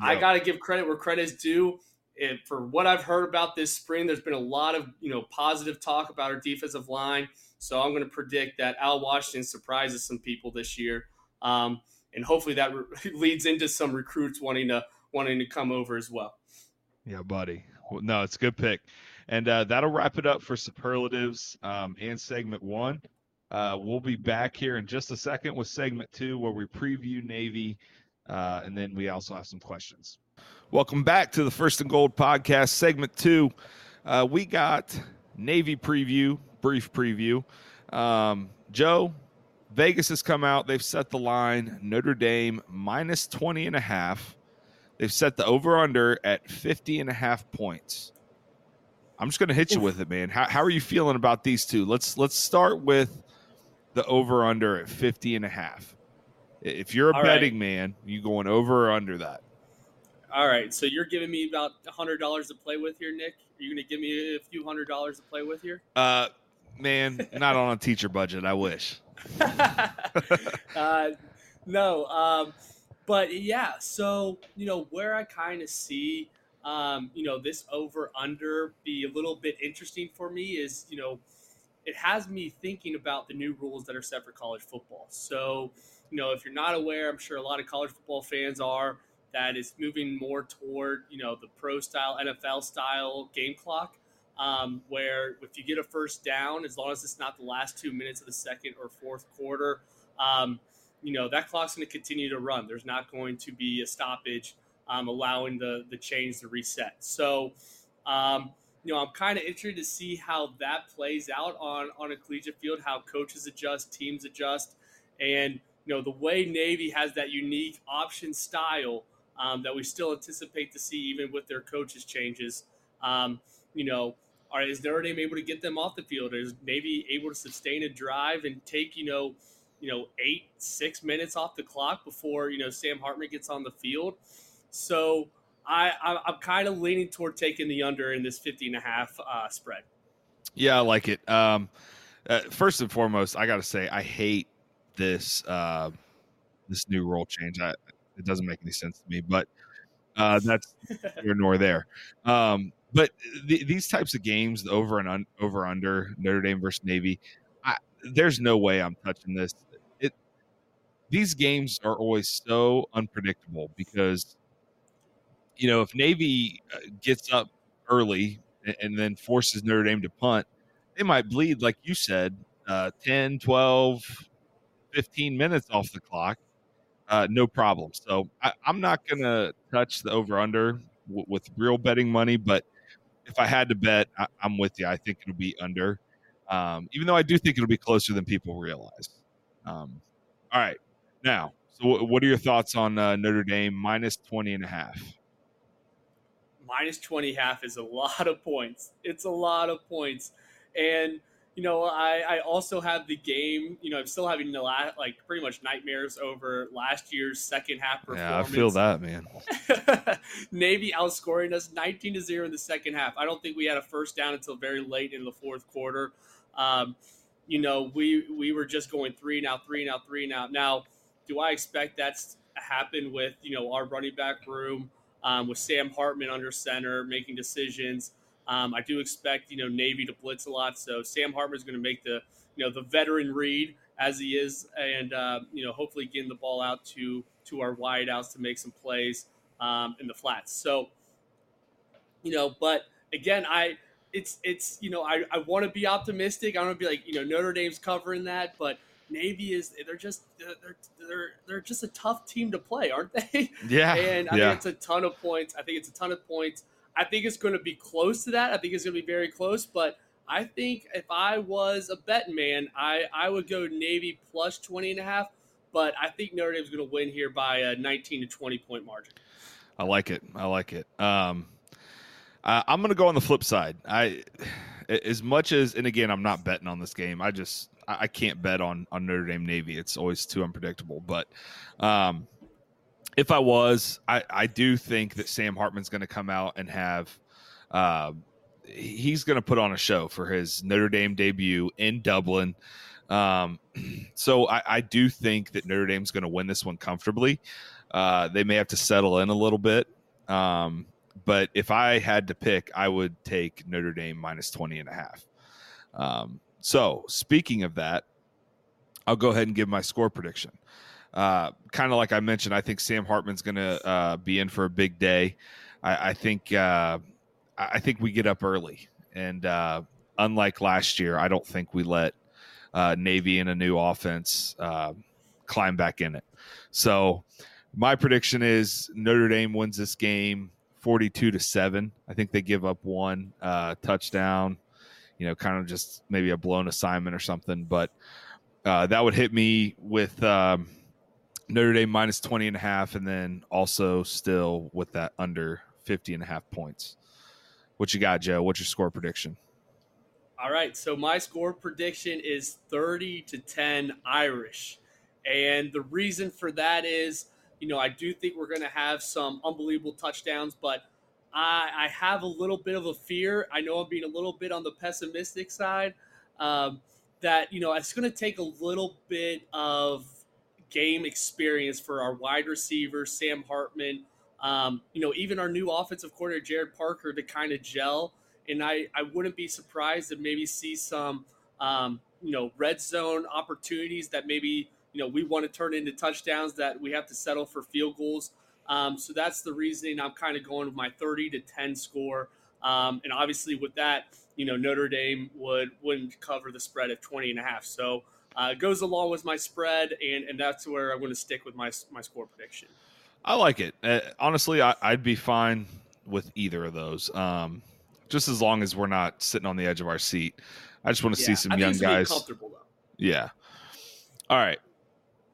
I got to give credit where credit is due. And for what I've heard about this spring, there's been a lot of you know positive talk about our defensive line. So I'm going to predict that Al Washington surprises some people this year. Um, and hopefully that re- leads into some recruits wanting to wanting to come over as well. Yeah, buddy. Well, no, it's a good pick, and uh, that'll wrap it up for superlatives um, and segment one. Uh, we'll be back here in just a second with segment two, where we preview Navy, uh, and then we also have some questions. Welcome back to the First and Gold podcast, segment two. Uh, we got Navy preview, brief preview. Um, Joe, Vegas has come out. They've set the line Notre Dame minus 20 and a half. They've set the over under at 50 and a half points. I'm just going to hit you with it, man. How, how are you feeling about these two? Let's let's start with the over under at 50 and a half. If you're a All betting right. man, you going over or under that? All right. So you're giving me about hundred dollars to play with here, Nick. Are you going to give me a few hundred dollars to play with here? Uh, man, not on a teacher budget. I wish. uh, no. Um, but yeah. So you know where I kind of see um, you know, this over under be a little bit interesting for me is, you know, it has me thinking about the new rules that are set for college football. So, you know, if you're not aware, I'm sure a lot of college football fans are, that is moving more toward, you know, the pro style, NFL style game clock. Um, where if you get a first down, as long as it's not the last two minutes of the second or fourth quarter, um, you know, that clock's going to continue to run. There's not going to be a stoppage um, allowing the the chains to reset. So, um, you know, I'm kind of interested to see how that plays out on on a collegiate field, how coaches adjust, teams adjust, and you know the way Navy has that unique option style um, that we still anticipate to see even with their coaches changes. Um, you know, are is Notre Dame able to get them off the field? Is Navy able to sustain a drive and take you know, you know, eight six minutes off the clock before you know Sam Hartman gets on the field? So I, I am kind of leaning toward taking the under in this 50 and a half uh, spread. Yeah, I like it. Um, uh, first and foremost, I got to say I hate this uh, this new rule change. I, it doesn't make any sense to me, but uh, that's here nor there. Um, but th- these types of games, the over and un- over under Notre Dame versus Navy, I, there's no way I'm touching this. It these games are always so unpredictable because you know, if Navy uh, gets up early and then forces Notre Dame to punt, they might bleed, like you said, uh, 10, 12, 15 minutes off the clock. Uh, no problem. So I, am not going to touch the over under w- with real betting money, but if I had to bet, I, am with you. I think it'll be under, um, even though I do think it'll be closer than people realize. Um, all right. Now, so what are your thoughts on uh, Notre Dame minus 20 and a half? minus 20 half is a lot of points. It's a lot of points. And, you know, I, I also have the game, you know, I'm still having the last, like pretty much nightmares over last year's second half performance. Yeah, I feel that, man. Navy outscoring us 19 to 0 in the second half. I don't think we had a first down until very late in the fourth quarter. Um, you know, we we were just going three now, three now, three now. Now, do I expect that's happen with, you know, our running back room? um, with Sam Hartman under center making decisions. Um, I do expect you know Navy to blitz a lot, so Sam Hartman is going to make the you know the veteran read as he is, and uh, you know hopefully getting the ball out to to our wideouts to make some plays um, in the flats. So you know, but again, I it's it's you know I, I want to be optimistic. I want to be like you know Notre Dame's covering that, but Navy is they're just they're they're they're just a tough team to play, aren't they? Yeah. and I yeah. think it's a ton of points. I think it's a ton of points. I think it's going to be close to that. I think it's going to be very close, but I think if I was a betting man, I I would go Navy plus 20 and a half, but I think Notre Dame's going to win here by a 19 to 20 point margin. I like it. I like it. Um uh, I'm going to go on the flip side. I as much as and again, I'm not betting on this game. I just I can't bet on on Notre Dame Navy. It's always too unpredictable. But um, if I was, I, I do think that Sam Hartman's going to come out and have. Uh, he's going to put on a show for his Notre Dame debut in Dublin. Um, so I, I, do think that Notre Dame's going to win this one comfortably. Uh, they may have to settle in a little bit. Um, but if I had to pick, I would take Notre Dame minus 20 and a half. Um, so, speaking of that, I'll go ahead and give my score prediction. Uh, kind of like I mentioned, I think Sam Hartman's going to uh, be in for a big day. I, I think uh, I think we get up early, and uh, unlike last year, I don't think we let uh, Navy in a new offense uh, climb back in it. So, my prediction is Notre Dame wins this game, forty-two to seven. I think they give up one touchdown you know, kind of just maybe a blown assignment or something. But uh, that would hit me with um, Notre Dame minus 20 and a half, and then also still with that under 50 and a half points. What you got, Joe? What's your score prediction? All right, so my score prediction is 30 to 10 Irish. And the reason for that is, you know, I do think we're going to have some unbelievable touchdowns, but I, I, have a little bit of a fear. I know I'm being a little bit on the pessimistic side. Um, that you know it's going to take a little bit of game experience for our wide receivers, Sam Hartman. Um, you know, even our new offensive coordinator Gerad Parker to kind of gel. And I, I wouldn't be surprised to maybe see some, um, you know, red zone opportunities that maybe you know we want to turn into touchdowns that we have to settle for field goals. Um, so that's the reasoning I'm kind of going with my 30 to 10 score. Um, and obviously with that, you know, Notre Dame would wouldn't cover the spread of 20 and a half. So uh, goes along with my spread, and, and that's where I'm going to stick with my, my score prediction. I like it. Uh, honestly, I, would be fine with either of those. Um, just as long as we're not sitting on the edge of our seat. I just want to yeah, see some young guys. Comfortable though. Yeah. All right.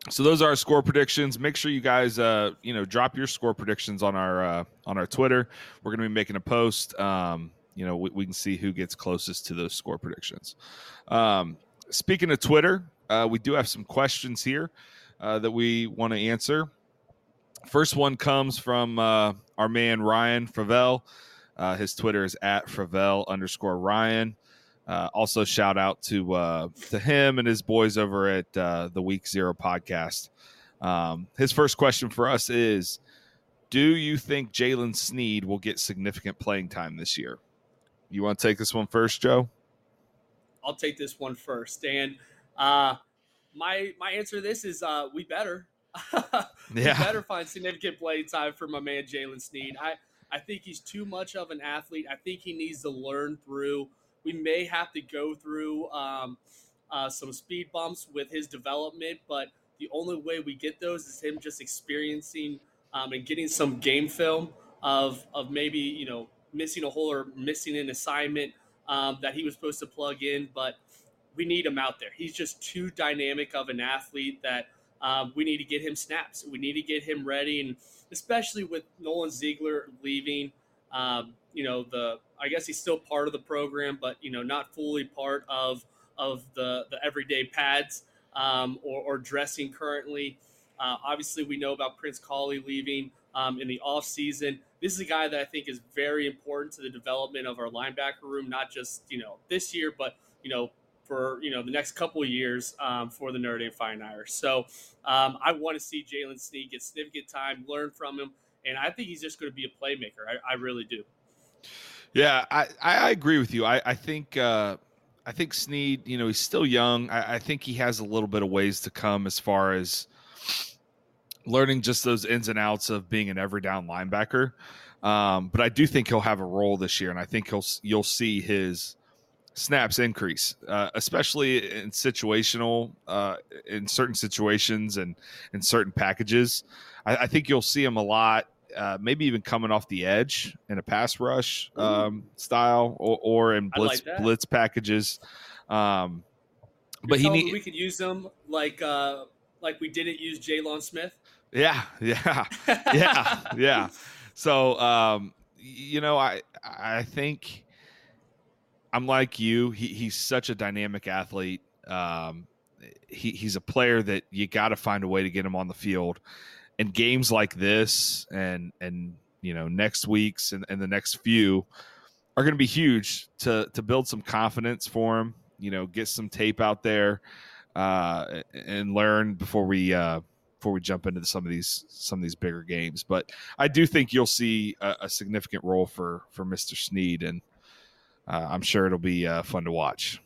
So those are our score predictions. Make sure you guys, uh, you know, drop your score predictions on our uh, on our Twitter. We're going to be making a post. Um, you know, we, we, can see who gets closest to those score predictions. Um, speaking of Twitter, uh, we do have some questions here uh, that we want to answer. First one comes from uh, our man Ryan Fravel. Uh, his Twitter is at Fravel underscore Ryan. Uh, also, shout out to uh, to him and his boys over at the Week Zero podcast. Um, his first question for us is: Do you think Jaylen Sneed will get significant playing time this year? You want to take this one first, Joe? I'll take this one first, and uh, my my answer to this is uh, we better. we yeah. better find significant playing time for my man Jaylen Sneed. I I think he's too much of an athlete. I think he needs to learn through we may have to go through um, uh, some speed bumps with his development, but the only way we get those is him just experiencing um, and getting some game film of of maybe you know missing a hole or missing an assignment um, that he was supposed to plug in, but we need him out there. He's just too dynamic of an athlete that um, we need to get him snaps. We need to get him ready, and especially with Nolan Ziegler leaving, um, you know the I guess he's still part of the program, but you know not fully part of of the the everyday pads um, or, or, dressing currently. Uh, obviously, we know about Prince Kollie leaving um, in the off season. This is a guy that I think is very important to the development of our linebacker room, not just you know this year, but you know for you know the next couple of years um, for the Notre Dame Fighting Irish. So um, I want to see Jaylen Sneed get significant time, learn from him, and I think he's just going to be a playmaker. I, I really do. Yeah, I, I agree with you. I, I think uh, I think Sneed, you know, he's still young. I, I think he has a little bit of ways to come as far as learning just those ins and outs of being an every down linebacker. Um, but I do think he'll have a role this year, and I think he'll you'll see his snaps increase, uh, especially in situational, uh, in certain situations and in certain packages. I, I, think you'll see him a lot uh, maybe even coming off the edge in a pass rush um, style or, or in blitz like blitz packages. Um, but he need, we could use them like uh, like we didn't use Jaylon Smith. Yeah, yeah, yeah, yeah. So um, you know, I I think I'm like you. He, he's such a dynamic athlete. Um, he, he's a player that you got to find a way to get him on the field and games like this and and you know next week's and, and the next few are going to be huge to to build some confidence for him you know get some tape out there uh, and learn before we uh, before we jump into some of these some of these bigger games but i do think you'll see a, a significant role for for mr sneed and uh, i'm sure it'll be uh, fun to watch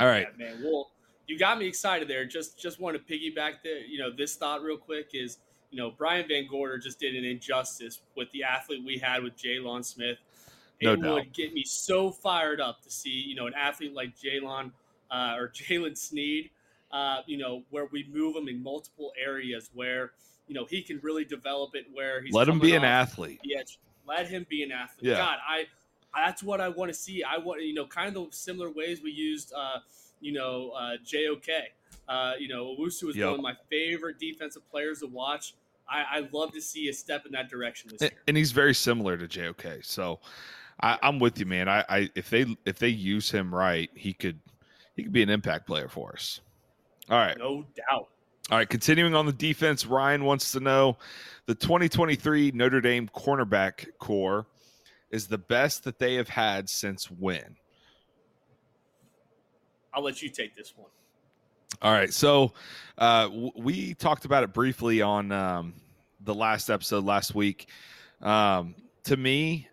all right yeah, man well you got me excited there just just want to piggyback there you know this thought real quick is you know, Brian Van Gorder just did an injustice with the athlete we had with Jaylon Smith. No it doubt. would get me so fired up to see, you know, an athlete like Jaylon uh, or Jaylen Sneed, uh, you know, where we move him in multiple areas where, you know, he can really develop it where he's let him be an athlete. Yeah, let him be an athlete. Yeah. God, I that's what I want to see. I want you know, kind of the similar ways we used uh, you know, uh, JOK. Uh, you know, Owusu is yep. one of my favorite defensive players to watch. I, I love to see a step in that direction this and, year. And he's very similar to JOK. So I, am with you, man. I, I if they if they use him right, he could he could be an impact player for us. All right, no doubt. All right, continuing on the defense, Ryan wants to know the 2023 Notre Dame cornerback core is the best that they have had since when? I'll let you take this one. All right, so uh, w- we talked about it briefly on um, the last episode last week. Um, to me,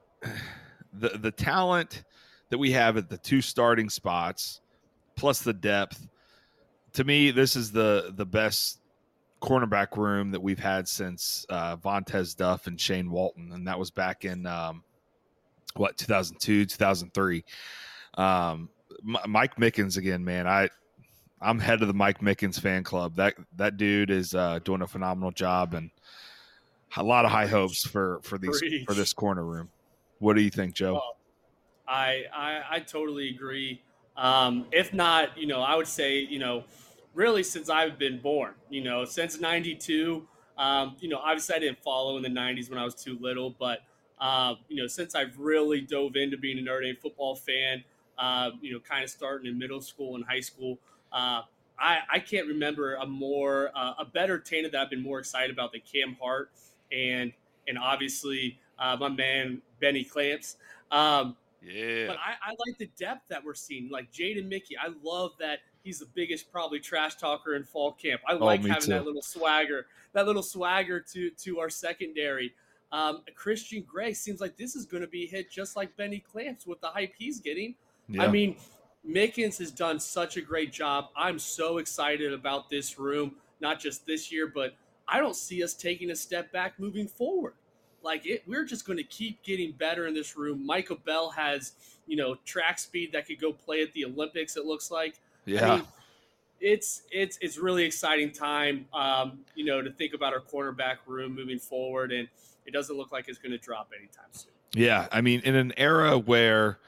the the talent that we have at the two starting spots, plus the depth, to me, this is the the best cornerback room that we've had since uh, Vontez Duff and Shane Walton, and that was back in um, what 2002, 2003. Um, Mike Mickens again, man. I I'm head of the Mike Mickens fan club. That that dude is uh, doing a phenomenal job, and a lot of high hopes for for these Preach. for this corner room. What do you think, Joe? I, I I totally agree. Um, if not, you know, I would say, you know, really since I've been born, you know, since '92. Um, you know, obviously I didn't follow in the '90s when I was too little, but uh, you know, since I've really dove into being a Notre Dame football fan, uh, you know, kind of starting in middle school and high school, uh, I, I can't remember a more uh, a better Tana that I've been more excited about than Cam Hart and and obviously uh, my man Benny Clamps. Um, yeah. But I, I, like the depth that we're seeing. Like Jaden Mickey, I love that he's the biggest probably trash talker in fall camp. I oh, like having too. that little swagger, that little swagger to to our secondary. Um, Christian Gray seems like this is going to be hit just like Benny Clamps with the hype he's getting. Yeah. I mean, Mickens has done such a great job. I'm so excited about this room, not just this year, but I don't see us taking a step back moving forward. Like it, we're just going to keep getting better in this room. Micah Bell has, you know, track speed that could go play at the Olympics. It looks like. Yeah. I mean, it's it's it's really exciting time, um, you know, to think about our cornerback room moving forward, and it doesn't look like it's going to drop anytime soon. Yeah, I mean, in an era where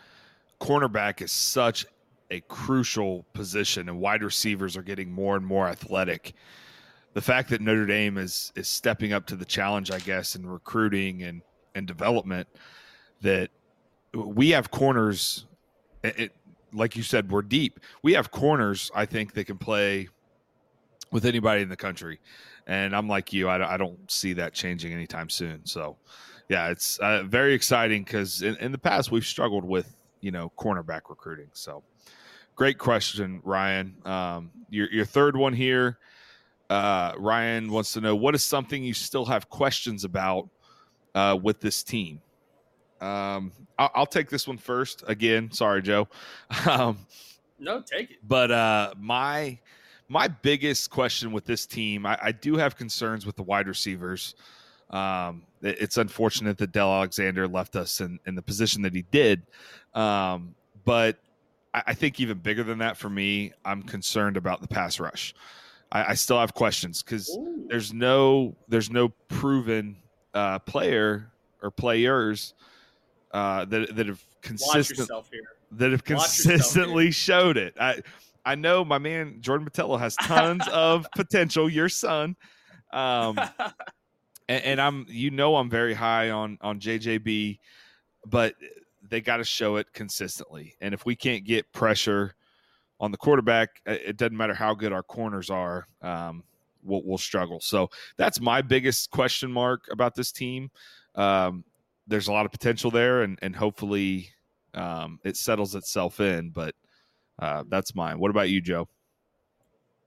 cornerback is such a crucial position and wide receivers are getting more and more athletic the fact that Notre Dame is is stepping up to the challenge, I guess, in recruiting and and development, that we have corners. It, like you said, we're deep. We have corners. I think that can play with anybody in the country, and I'm like you. I, I don't see that changing anytime soon. So, yeah, it's uh, very exciting because in, in the past we've struggled with you know cornerback recruiting. So, great question, Ryan. Um, your your third one here uh, Ryan wants to know what is something you still have questions about uh, with this team. Um, I'll, I'll, take this one first. Again, sorry, Joe. Um, no, take it. But uh, my my biggest question with this team, I, I do have concerns with the wide receivers. Um, it, it's unfortunate that Del Alexander left us in, in the position that he did. Um, but I, I think even bigger than that for me, I'm concerned about the pass rush. I, I still have questions because there's no there's no proven uh, player or players uh, that that have consistent that have consistently showed it. I I know my man Jordan Botelho has tons of potential. Your son, um, and, and, I'm you know I'm very high on on JJB, but they got to show it consistently. And if we can't get pressure on the quarterback, it doesn't matter how good our corners are. Um, we'll, we'll, struggle. So that's my biggest question mark about this team. Um, there's a lot of potential there, and and hopefully um, it settles itself in. But uh, that's mine. What about you, Joe?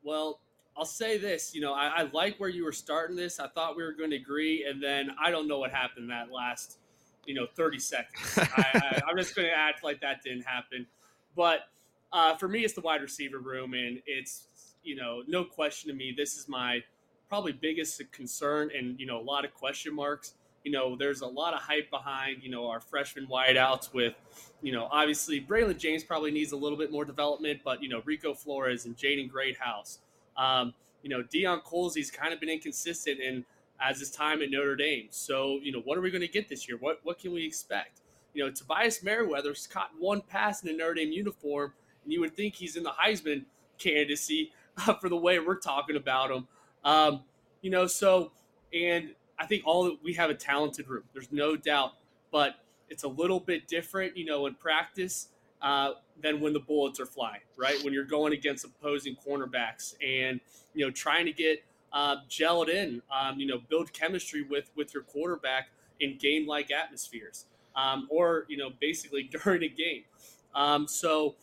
Well, I'll say this. You know, I, I like where you were starting this. I thought we were going to agree, and then I don't know what happened that last, you know, 30 seconds. I, I, I'm just going to act like that didn't happen. But uh, for me, it's the wide receiver room, and it's you know no question to me. This is my probably biggest concern, and you know a lot of question marks. You know, there's a lot of hype behind you know our freshman wideouts with you know obviously Braylon James probably needs a little bit more development, but you know Rico Flores and Jaden Greathouse. Um, you know, Deion Colzie's kind of been inconsistent in as his time at Notre Dame. So, you know, what are we going to get this year? What what can we expect? You know, Tobias Merriweather's caught one pass in a Notre Dame uniform and you would think he's in the Heisman candidacy for the way we're talking about him. Um, you know, so and I think all we have a talented room. There's no doubt, but it's a little bit different, you know, in practice uh, than when the bullets are flying, right? When you're going against opposing cornerbacks and you know trying to get uh, gelled in, um, you know, build chemistry with with your quarterback in game like atmospheres, um, or you know, basically during a game. Um, so,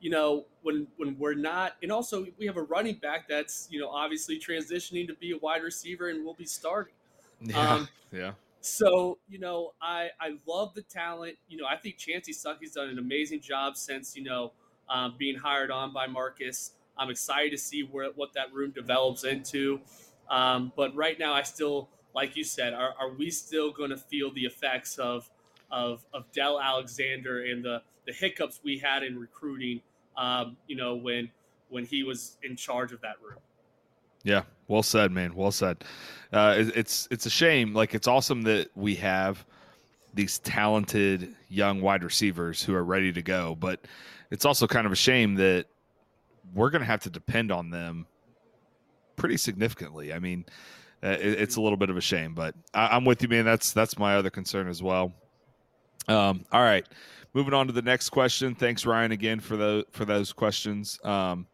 you know, when when we're not, and also we have a running back that's you know obviously transitioning to be a wide receiver and will be starting. Yeah, um, yeah. So, you know, I, I love the talent. You know, I think Chansi Stuckey's done an amazing job since, you know, um, being hired on by Marcus. I'm excited to see where what that room develops into. Um, but right now, I still, like you said, are, are we still going to feel the effects of, of, of Del Alexander and the, the hiccups we had in recruiting, um, you know, when, when he was in charge of that room? Yeah, well said, man. Well said. Uh, it, it's it's a shame. Like it's awesome that we have these talented young wide receivers who are ready to go, but it's also kind of a shame that we're going to have to depend on them pretty significantly. I mean, uh, it, it's a little bit of a shame, but I, am with you, man. That's that's my other concern as well. Um, all right, moving on to the next question. Thanks, Ryan, again for the for those questions. Um,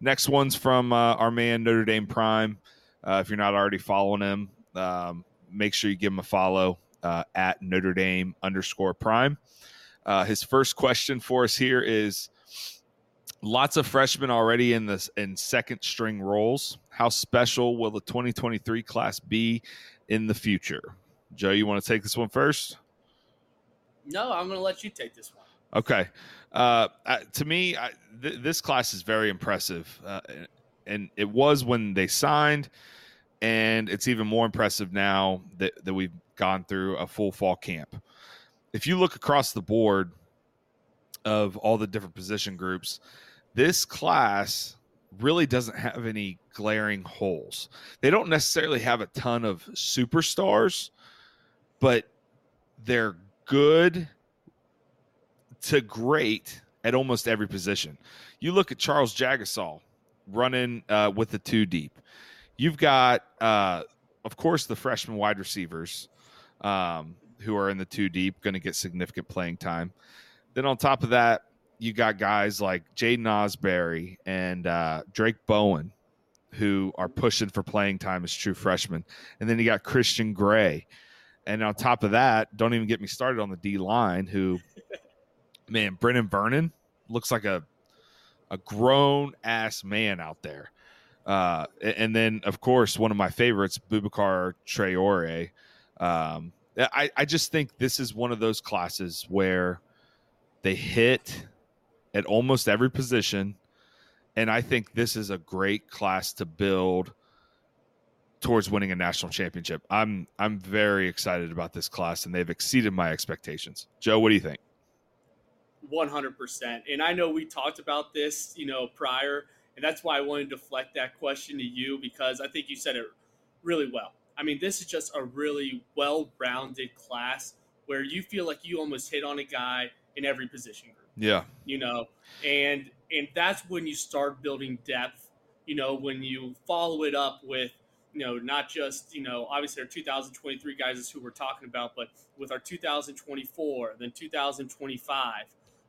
next one's from uh, our man Notre Dame Prime. Uh, if you're not already following him, um, make sure you give him a follow uh, at Notre Dame underscore Prime. Uh, his first question for us here is: Lots of freshmen already in this in second string roles. How special will the 2023 class be in the future? Joe, you want to take this one first? No, I'm going to let you take this one. Okay. Uh, to me, I, th- this class is very impressive, uh, and it was when they signed, and it's even more impressive now that, that we've gone through a full fall camp. If you look across the board of all the different position groups, this class really doesn't have any glaring holes. They don't necessarily have a ton of superstars, but they're good to great at almost every position. You look at Charles Jagusah running uh, with the two deep. You've got, uh, of course, the freshman wide receivers um, who are in the two deep, going to get significant playing time. Then on top of that, you got guys like Jaiden Ausberry and uh, Drayk Bowen who are pushing for playing time as true freshmen. And then you got Christian Gray. And on top of that, don't even get me started on the D line who man, Brenan Vernon looks like a a grown ass man out there. Uh, and then, of course, one of my favorites, Boubacar Traore. Um, I, I just think this is one of those classes where they hit at almost every position. And I think this is a great class to build towards winning a national championship. I'm I'm very excited about this class and they've exceeded my expectations. Joe, what do you think? 100%. And I know we talked about this, you know, prior, and that's why I wanted to deflect that question to you because I think you said it really well. I mean, this is just a really well rounded class where you feel like you almost hit on a guy in every position group. Yeah. You know, and and that's when you start building depth, you know, when you follow it up with you know, not just, you know, obviously our 2023 guys is who we're talking about, but with our 2024, then 2025,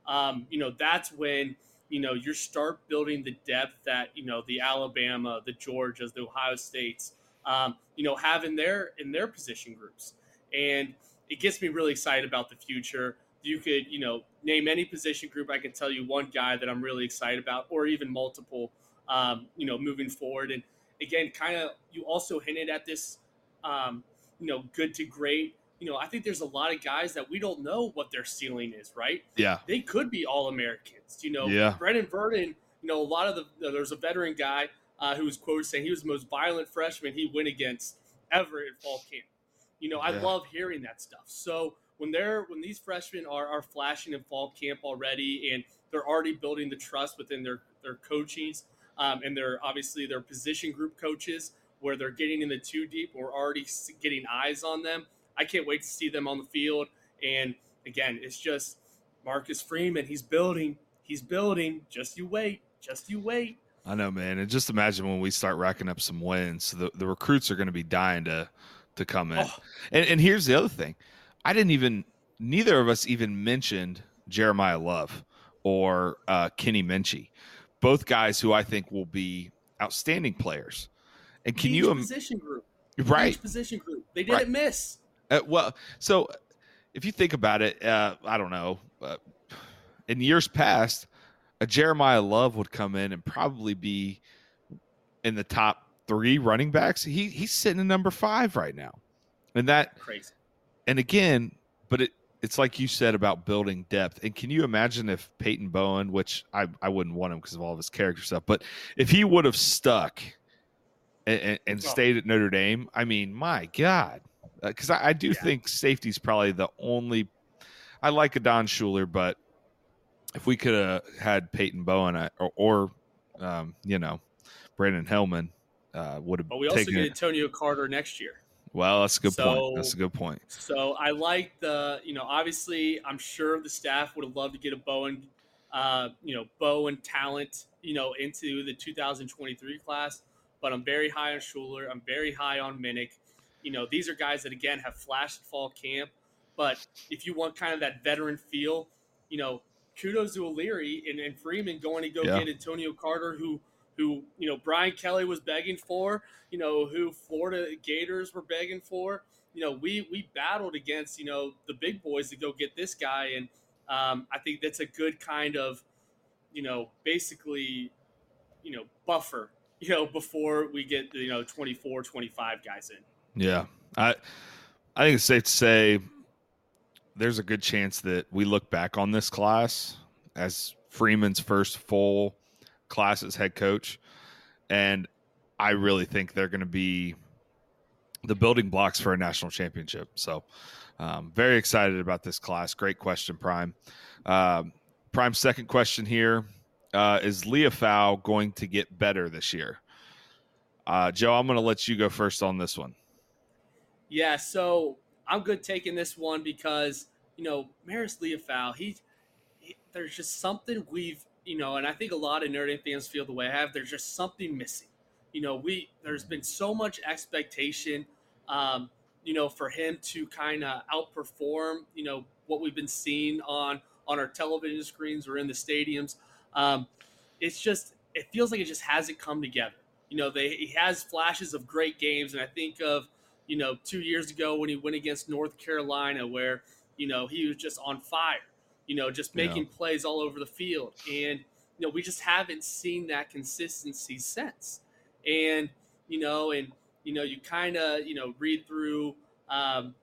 um, you know, that's when, you know, you start building the depth that, you know, the Alabama, the Georgias, the Ohio States, um, you know, have in their, in their position groups. And it gets me really excited about the future. You could, you know, name any position group. I can tell you one guy that I'm really excited about, or even multiple, um, you know, moving forward. And again, kind of, you also hinted at this, um, you know, good to great you know, I think there's a lot of guys that we don't know what their ceiling is, right? Yeah. They could be all Americans. You know, yeah. Brenan Vernon, you know, a lot of the, there's a veteran guy uh, who was quoted saying he was the most violent freshman he went against ever in fall camp. You know, I yeah. love hearing that stuff. So when they're, when these freshmen are, are flashing in fall camp already and they're already building the trust within their, their coachings um, and they're obviously their position group coaches where they're getting in the two deep, we're already getting eyes on them I can't wait to see them on the field. And again, it's just Marcus Freeman. He's building. He's building. Just you wait. Just you wait. I know, man. And just imagine when we start racking up some wins, the, the recruits are going to be dying to to come in. Oh. And, and here's the other thing. I didn't even neither of us even mentioned Jeremiyah Love or uh, Kenny Minchey, both guys who I think will be outstanding players. And can Huge you position group right Huge position group? They didn't right. miss. Uh, well, so if you think about it, uh, I don't know. Uh, in years past, a Jeremiyah Love would come in and probably be in the top three running backs. He he's sitting in number five right now, and that crazy. And again, but it it's like you said about building depth. And can you imagine if Peyton Bowen, which I I wouldn't want him because of all of his character stuff, but if he would have stuck and, and, and stayed at Notre Dame, I mean, my God, because uh, I, I, do yeah. think is probably the only. I like a Don Shuler, but if we could have had Peyton Bowen or, or um, you know, Brandon Hillman, uh, would have. But we also get Antonio Carter next year. Well, that's a good so, point. That's a good point. So I like the, you know, obviously I'm sure the staff would have loved to get a Bowen, uh, you know, Bowen talent, you know, into the 2023 class. But I'm very high on Shuler. I'm very high on Minich. You know, these are guys that again have flashed fall camp. But if you want kind of that veteran feel, you know, kudos to O'Leary and, and Freeman going to go yeah. get Antonio Carter, who who you know Brian Kelly was begging for, you know who Florida Gators were begging for. You know we we battled against you know the big boys to go get this guy, and um, I think that's a good kind of you know basically you know buffer you know before we get you know 24 25 guys in. Yeah, I I think it's safe to say there's a good chance that we look back on this class as Freeman's first full class as head coach. And I really think they're going to be the building blocks for a national championship. So, um, very excited about this class. Great question, Prime. Um, Prime, second question here uh, is Liufau going to get better this year? Uh, Joe, I'm going to let you go first on this one. Yeah, so I'm good taking this one because you know Marist Liufau, he, he there's just something we've you know, and I think a lot of Dame fans feel the way I have. There's just something missing. You know, we there's been so much expectation, um, you know, for him to kind of outperform, you know, what we've been seeing on on our television screens or in the stadiums. Um, it's just it feels like it just hasn't come together. You know, they he has flashes of great games, and I think of you know two years ago when he went against North Carolina, where you know he was just on fire you know, just making yeah. plays all over the field. And, you know, we just haven't seen that consistency since. And, you know, and, you know, you kind of, you know, read through, um,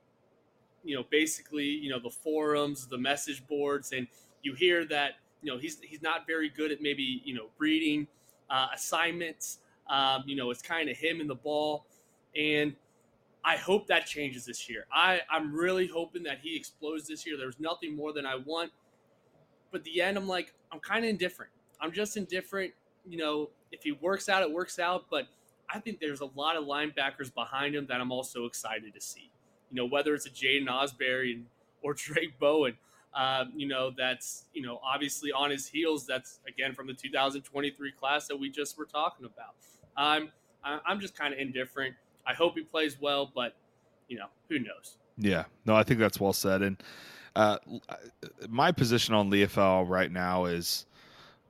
you know, basically, you know, the forums, the message boards, and you hear that, you know, he's, he's not very good at maybe, you know, reading uh, assignments. Um, you know, it's kind of him and the ball. And, I hope that changes this year. I, I'm really hoping that he explodes this year. There's nothing more than I want. But the end, I'm like, I'm kind of indifferent. I'm just indifferent. You know, if he works out, it works out. But I think there's a lot of linebackers behind him that I'm also excited to see. You know, whether it's a Jaiden Ausberry or Drayk Bowen, uh, you know, that's, you know, obviously on his heels. That's, again, from the 2023 class that we just were talking about. I'm, I'm just kind of indifferent. I hope he plays well, but you know, who knows? Yeah, no, I think that's well said. And uh, my position on Liufau right now is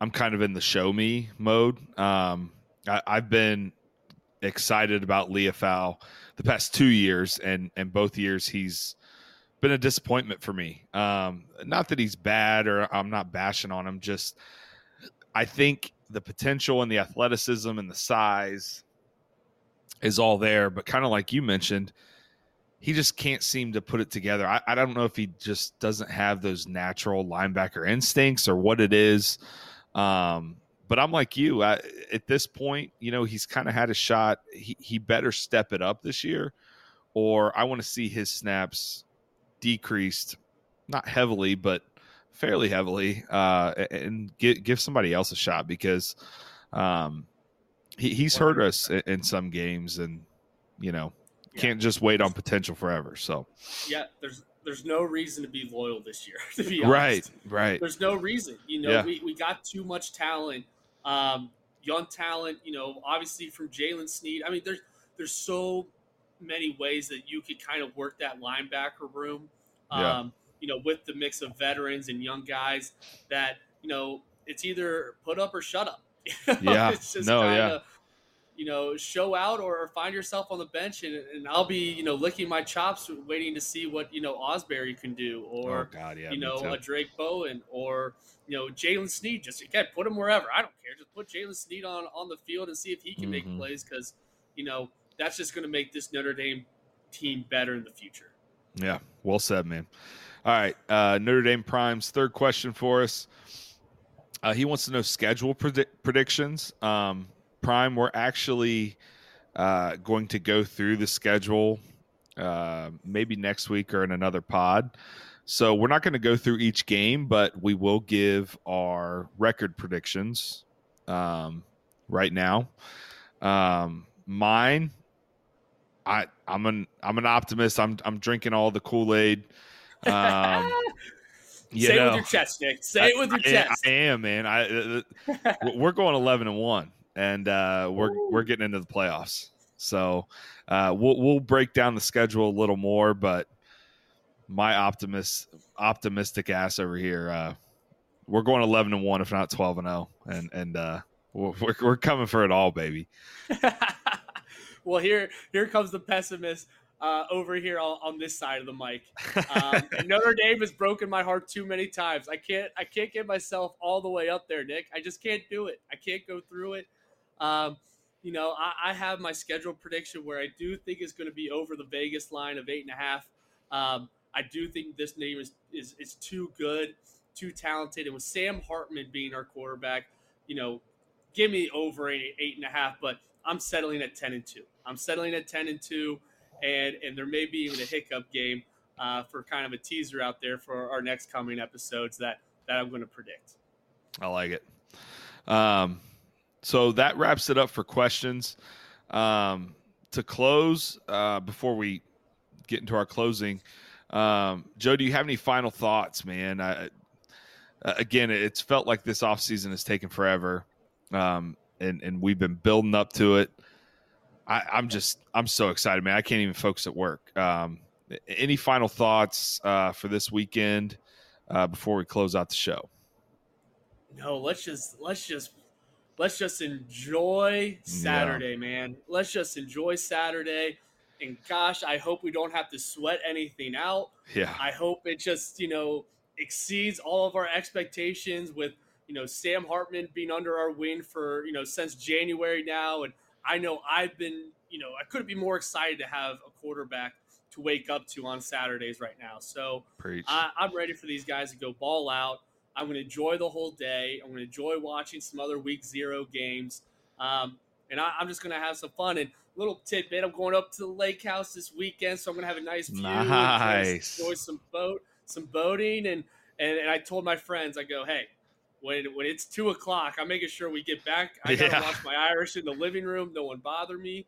I'm kind of in the show me mode. Um, I, have been excited about Liufau the past two years, and and both years he's been a disappointment for me. Um, not that he's bad or I'm not bashing on him, just I think the potential and the athleticism and the size is all there, but kind of like you mentioned, he just can't seem to put it together. I, I, don't know if he just doesn't have those natural linebacker instincts or what it is. Um, but I'm like you I, at this point, you know, he's kind of had a shot. He, he better step it up this year, or I want to see his snaps decreased, not heavily, but fairly heavily, uh, and give, give somebody else a shot because, um, he, he's hurt us in, in some games, and you know yeah. can't just wait on potential forever. So yeah, there's there's no reason to be loyal this year. To be honest, right, right. There's no reason. You know, yeah. we we got too much talent, um, young talent. You know, obviously from Jaylen Sneed. I mean, there's there's so many ways that you could kind of work that linebacker room. Um, you know, with the mix of veterans and young guys, that you know, it's either put up or shut up. yeah, it's just no, kinda, yeah you know, show out or find yourself on the bench, and, and I'll be, you know, licking my chops, waiting to see what you know Ausberry can do, or oh God, yeah, you know, a Drayk Bowen, or you know, Jaylen Sneed. Just again, put him wherever. I don't care. Just put Jaylen Sneed on on the field and see if he can mm-hmm. make plays, because you know that's just going to make this Notre Dame team better in the future. Yeah, well said, man. All right, uh, Notre Dame Prime's third question for us. Uh, he wants to know schedule predict- predictions. Um, Prime, we're actually uh, going to go through the schedule uh, maybe next week or in another pod. So we're not going to go through each game, but we will give our record predictions um, right now. Um, mine, I I'm an I'm an optimist. I'm I'm drinking all the Kool Aid. Um, Say know, it with your chest, Nick. Say I, it with your I, chest. I am, man. I uh, we're going eleven and one and uh, we're Ooh. we're getting into the playoffs. So uh, we'll we'll break down the schedule a little more, but my optimist optimistic ass over here, uh, we're going eleven and one, if not twelve and zero, oh, and and uh, we're we're coming for it all, baby. well, here here comes the pessimist. Uh, over here on, on, this side of the mic. Um, Notre Dame has broken my heart too many times. I can't I can't get myself all the way up there, Nick. I just can't do it. I can't go through it. Um, you know, I, I, have my schedule prediction where I do think it's going to be over the Vegas line of eight and a half. Um, I do think this name is, is is too good, too talented, and with Sam Hartman being our quarterback, you know, give me over eight, eight and a half. But I'm settling at ten and two. I'm settling at ten and two, and and there may be even a hiccup game uh, for kind of a teaser out there for our next coming episodes that that I'm going to predict. I like it. Um, so that wraps it up for questions. Um, to close, uh, before we get into our closing, um, Joe, do you have any final thoughts, man? I, again, it's felt like this offseason has taken forever, um, and and we've been building up to it. I, am just I'm so excited, man. I can't even focus at work. Um, any final thoughts uh, for this weekend uh, before we close out the show? No, let's just let's just let's just enjoy Saturday, yeah. man. Let's just enjoy Saturday. And gosh, I hope we don't have to sweat anything out. Yeah. I hope it just, you know, exceeds all of our expectations with, you know, Sam Hartman being under our wing for, you know, since January now. And I know I've been, you know, I couldn't be more excited to have a quarterback to wake up to on Saturdays right now. So I, I'm ready for these guys to go ball out. I'm going to enjoy the whole day. I'm going to enjoy watching some other week zero games. Um, and I, am just going to have some fun. And little tidbit, I'm going up to the lake house this weekend, so I'm going to have a nice view. Nice. Enjoy some boat, some boating. And, and, and I told my friends, I go, hey, when, when it's two o'clock, I'm making sure we get back. I got to yeah. watch my Irish in the living room. No one bother me.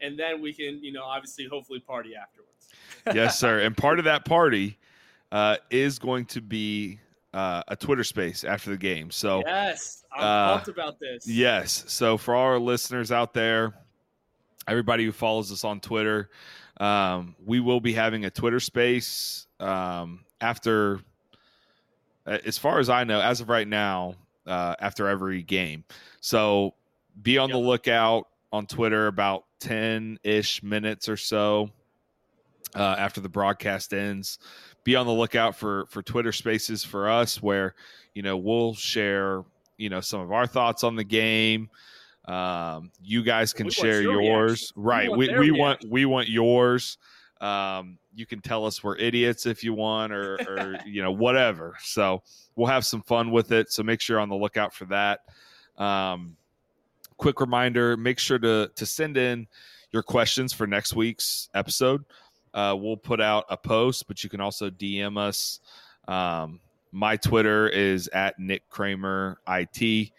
And then we can, you know, obviously, hopefully party afterwards. yes, sir. And part of that party uh, is going to be uh, a Twitter space after the game. So yes, I'm uh, pumped about this. Yes. So for all our listeners out there, everybody who follows us on Twitter, um, we will be having a Twitter space um, after, as far as I know, as of right now, uh, after every game. So be on yep. the lookout on Twitter about 10 ish minutes or so uh, after the broadcast ends be on the lookout for for Twitter Spaces for us, where you know we'll share you know some of our thoughts on the game. Um, you guys can we share yours, reaction. right? We we, we want we want yours. Um, you can tell us we're idiots if you want, or, or you know whatever. So we'll have some fun with it. So make sure you're on the lookout for that. Um, quick reminder: make sure to to send in your questions for next week's episode uh, we'll put out a post, but you can also DM us. Um, my Twitter is at Nick Kremer IT.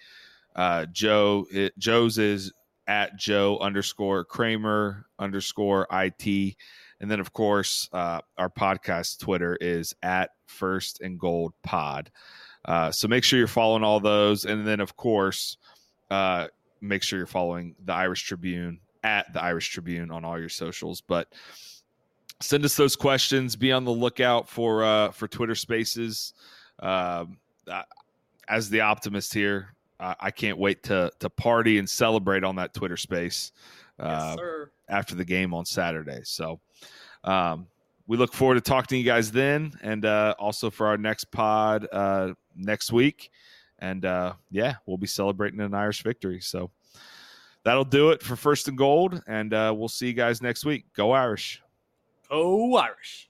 Uh, Joe it, Joe's is at Joe underscore Kremer underscore IT. And then, of course, uh, our podcast Twitter is at First and Gold Pod. Uh, so make sure you're following all those. And then, of course, uh, make sure you're following the Irish Tribune at the Irish Tribune on all your socials. But send us those questions. Be on the lookout for uh, for Twitter Spaces. Um, as the optimist here, I can't wait to to party and celebrate on that Twitter Space uh, yes, after the game on Saturday. So. Um, we look forward to talking to you guys then, and uh, also for our next pod uh, next week. And uh, yeah, we'll be celebrating an Irish victory. So that'll do it for First and Gold, and uh, we'll see you guys next week. Go Irish! Go Irish!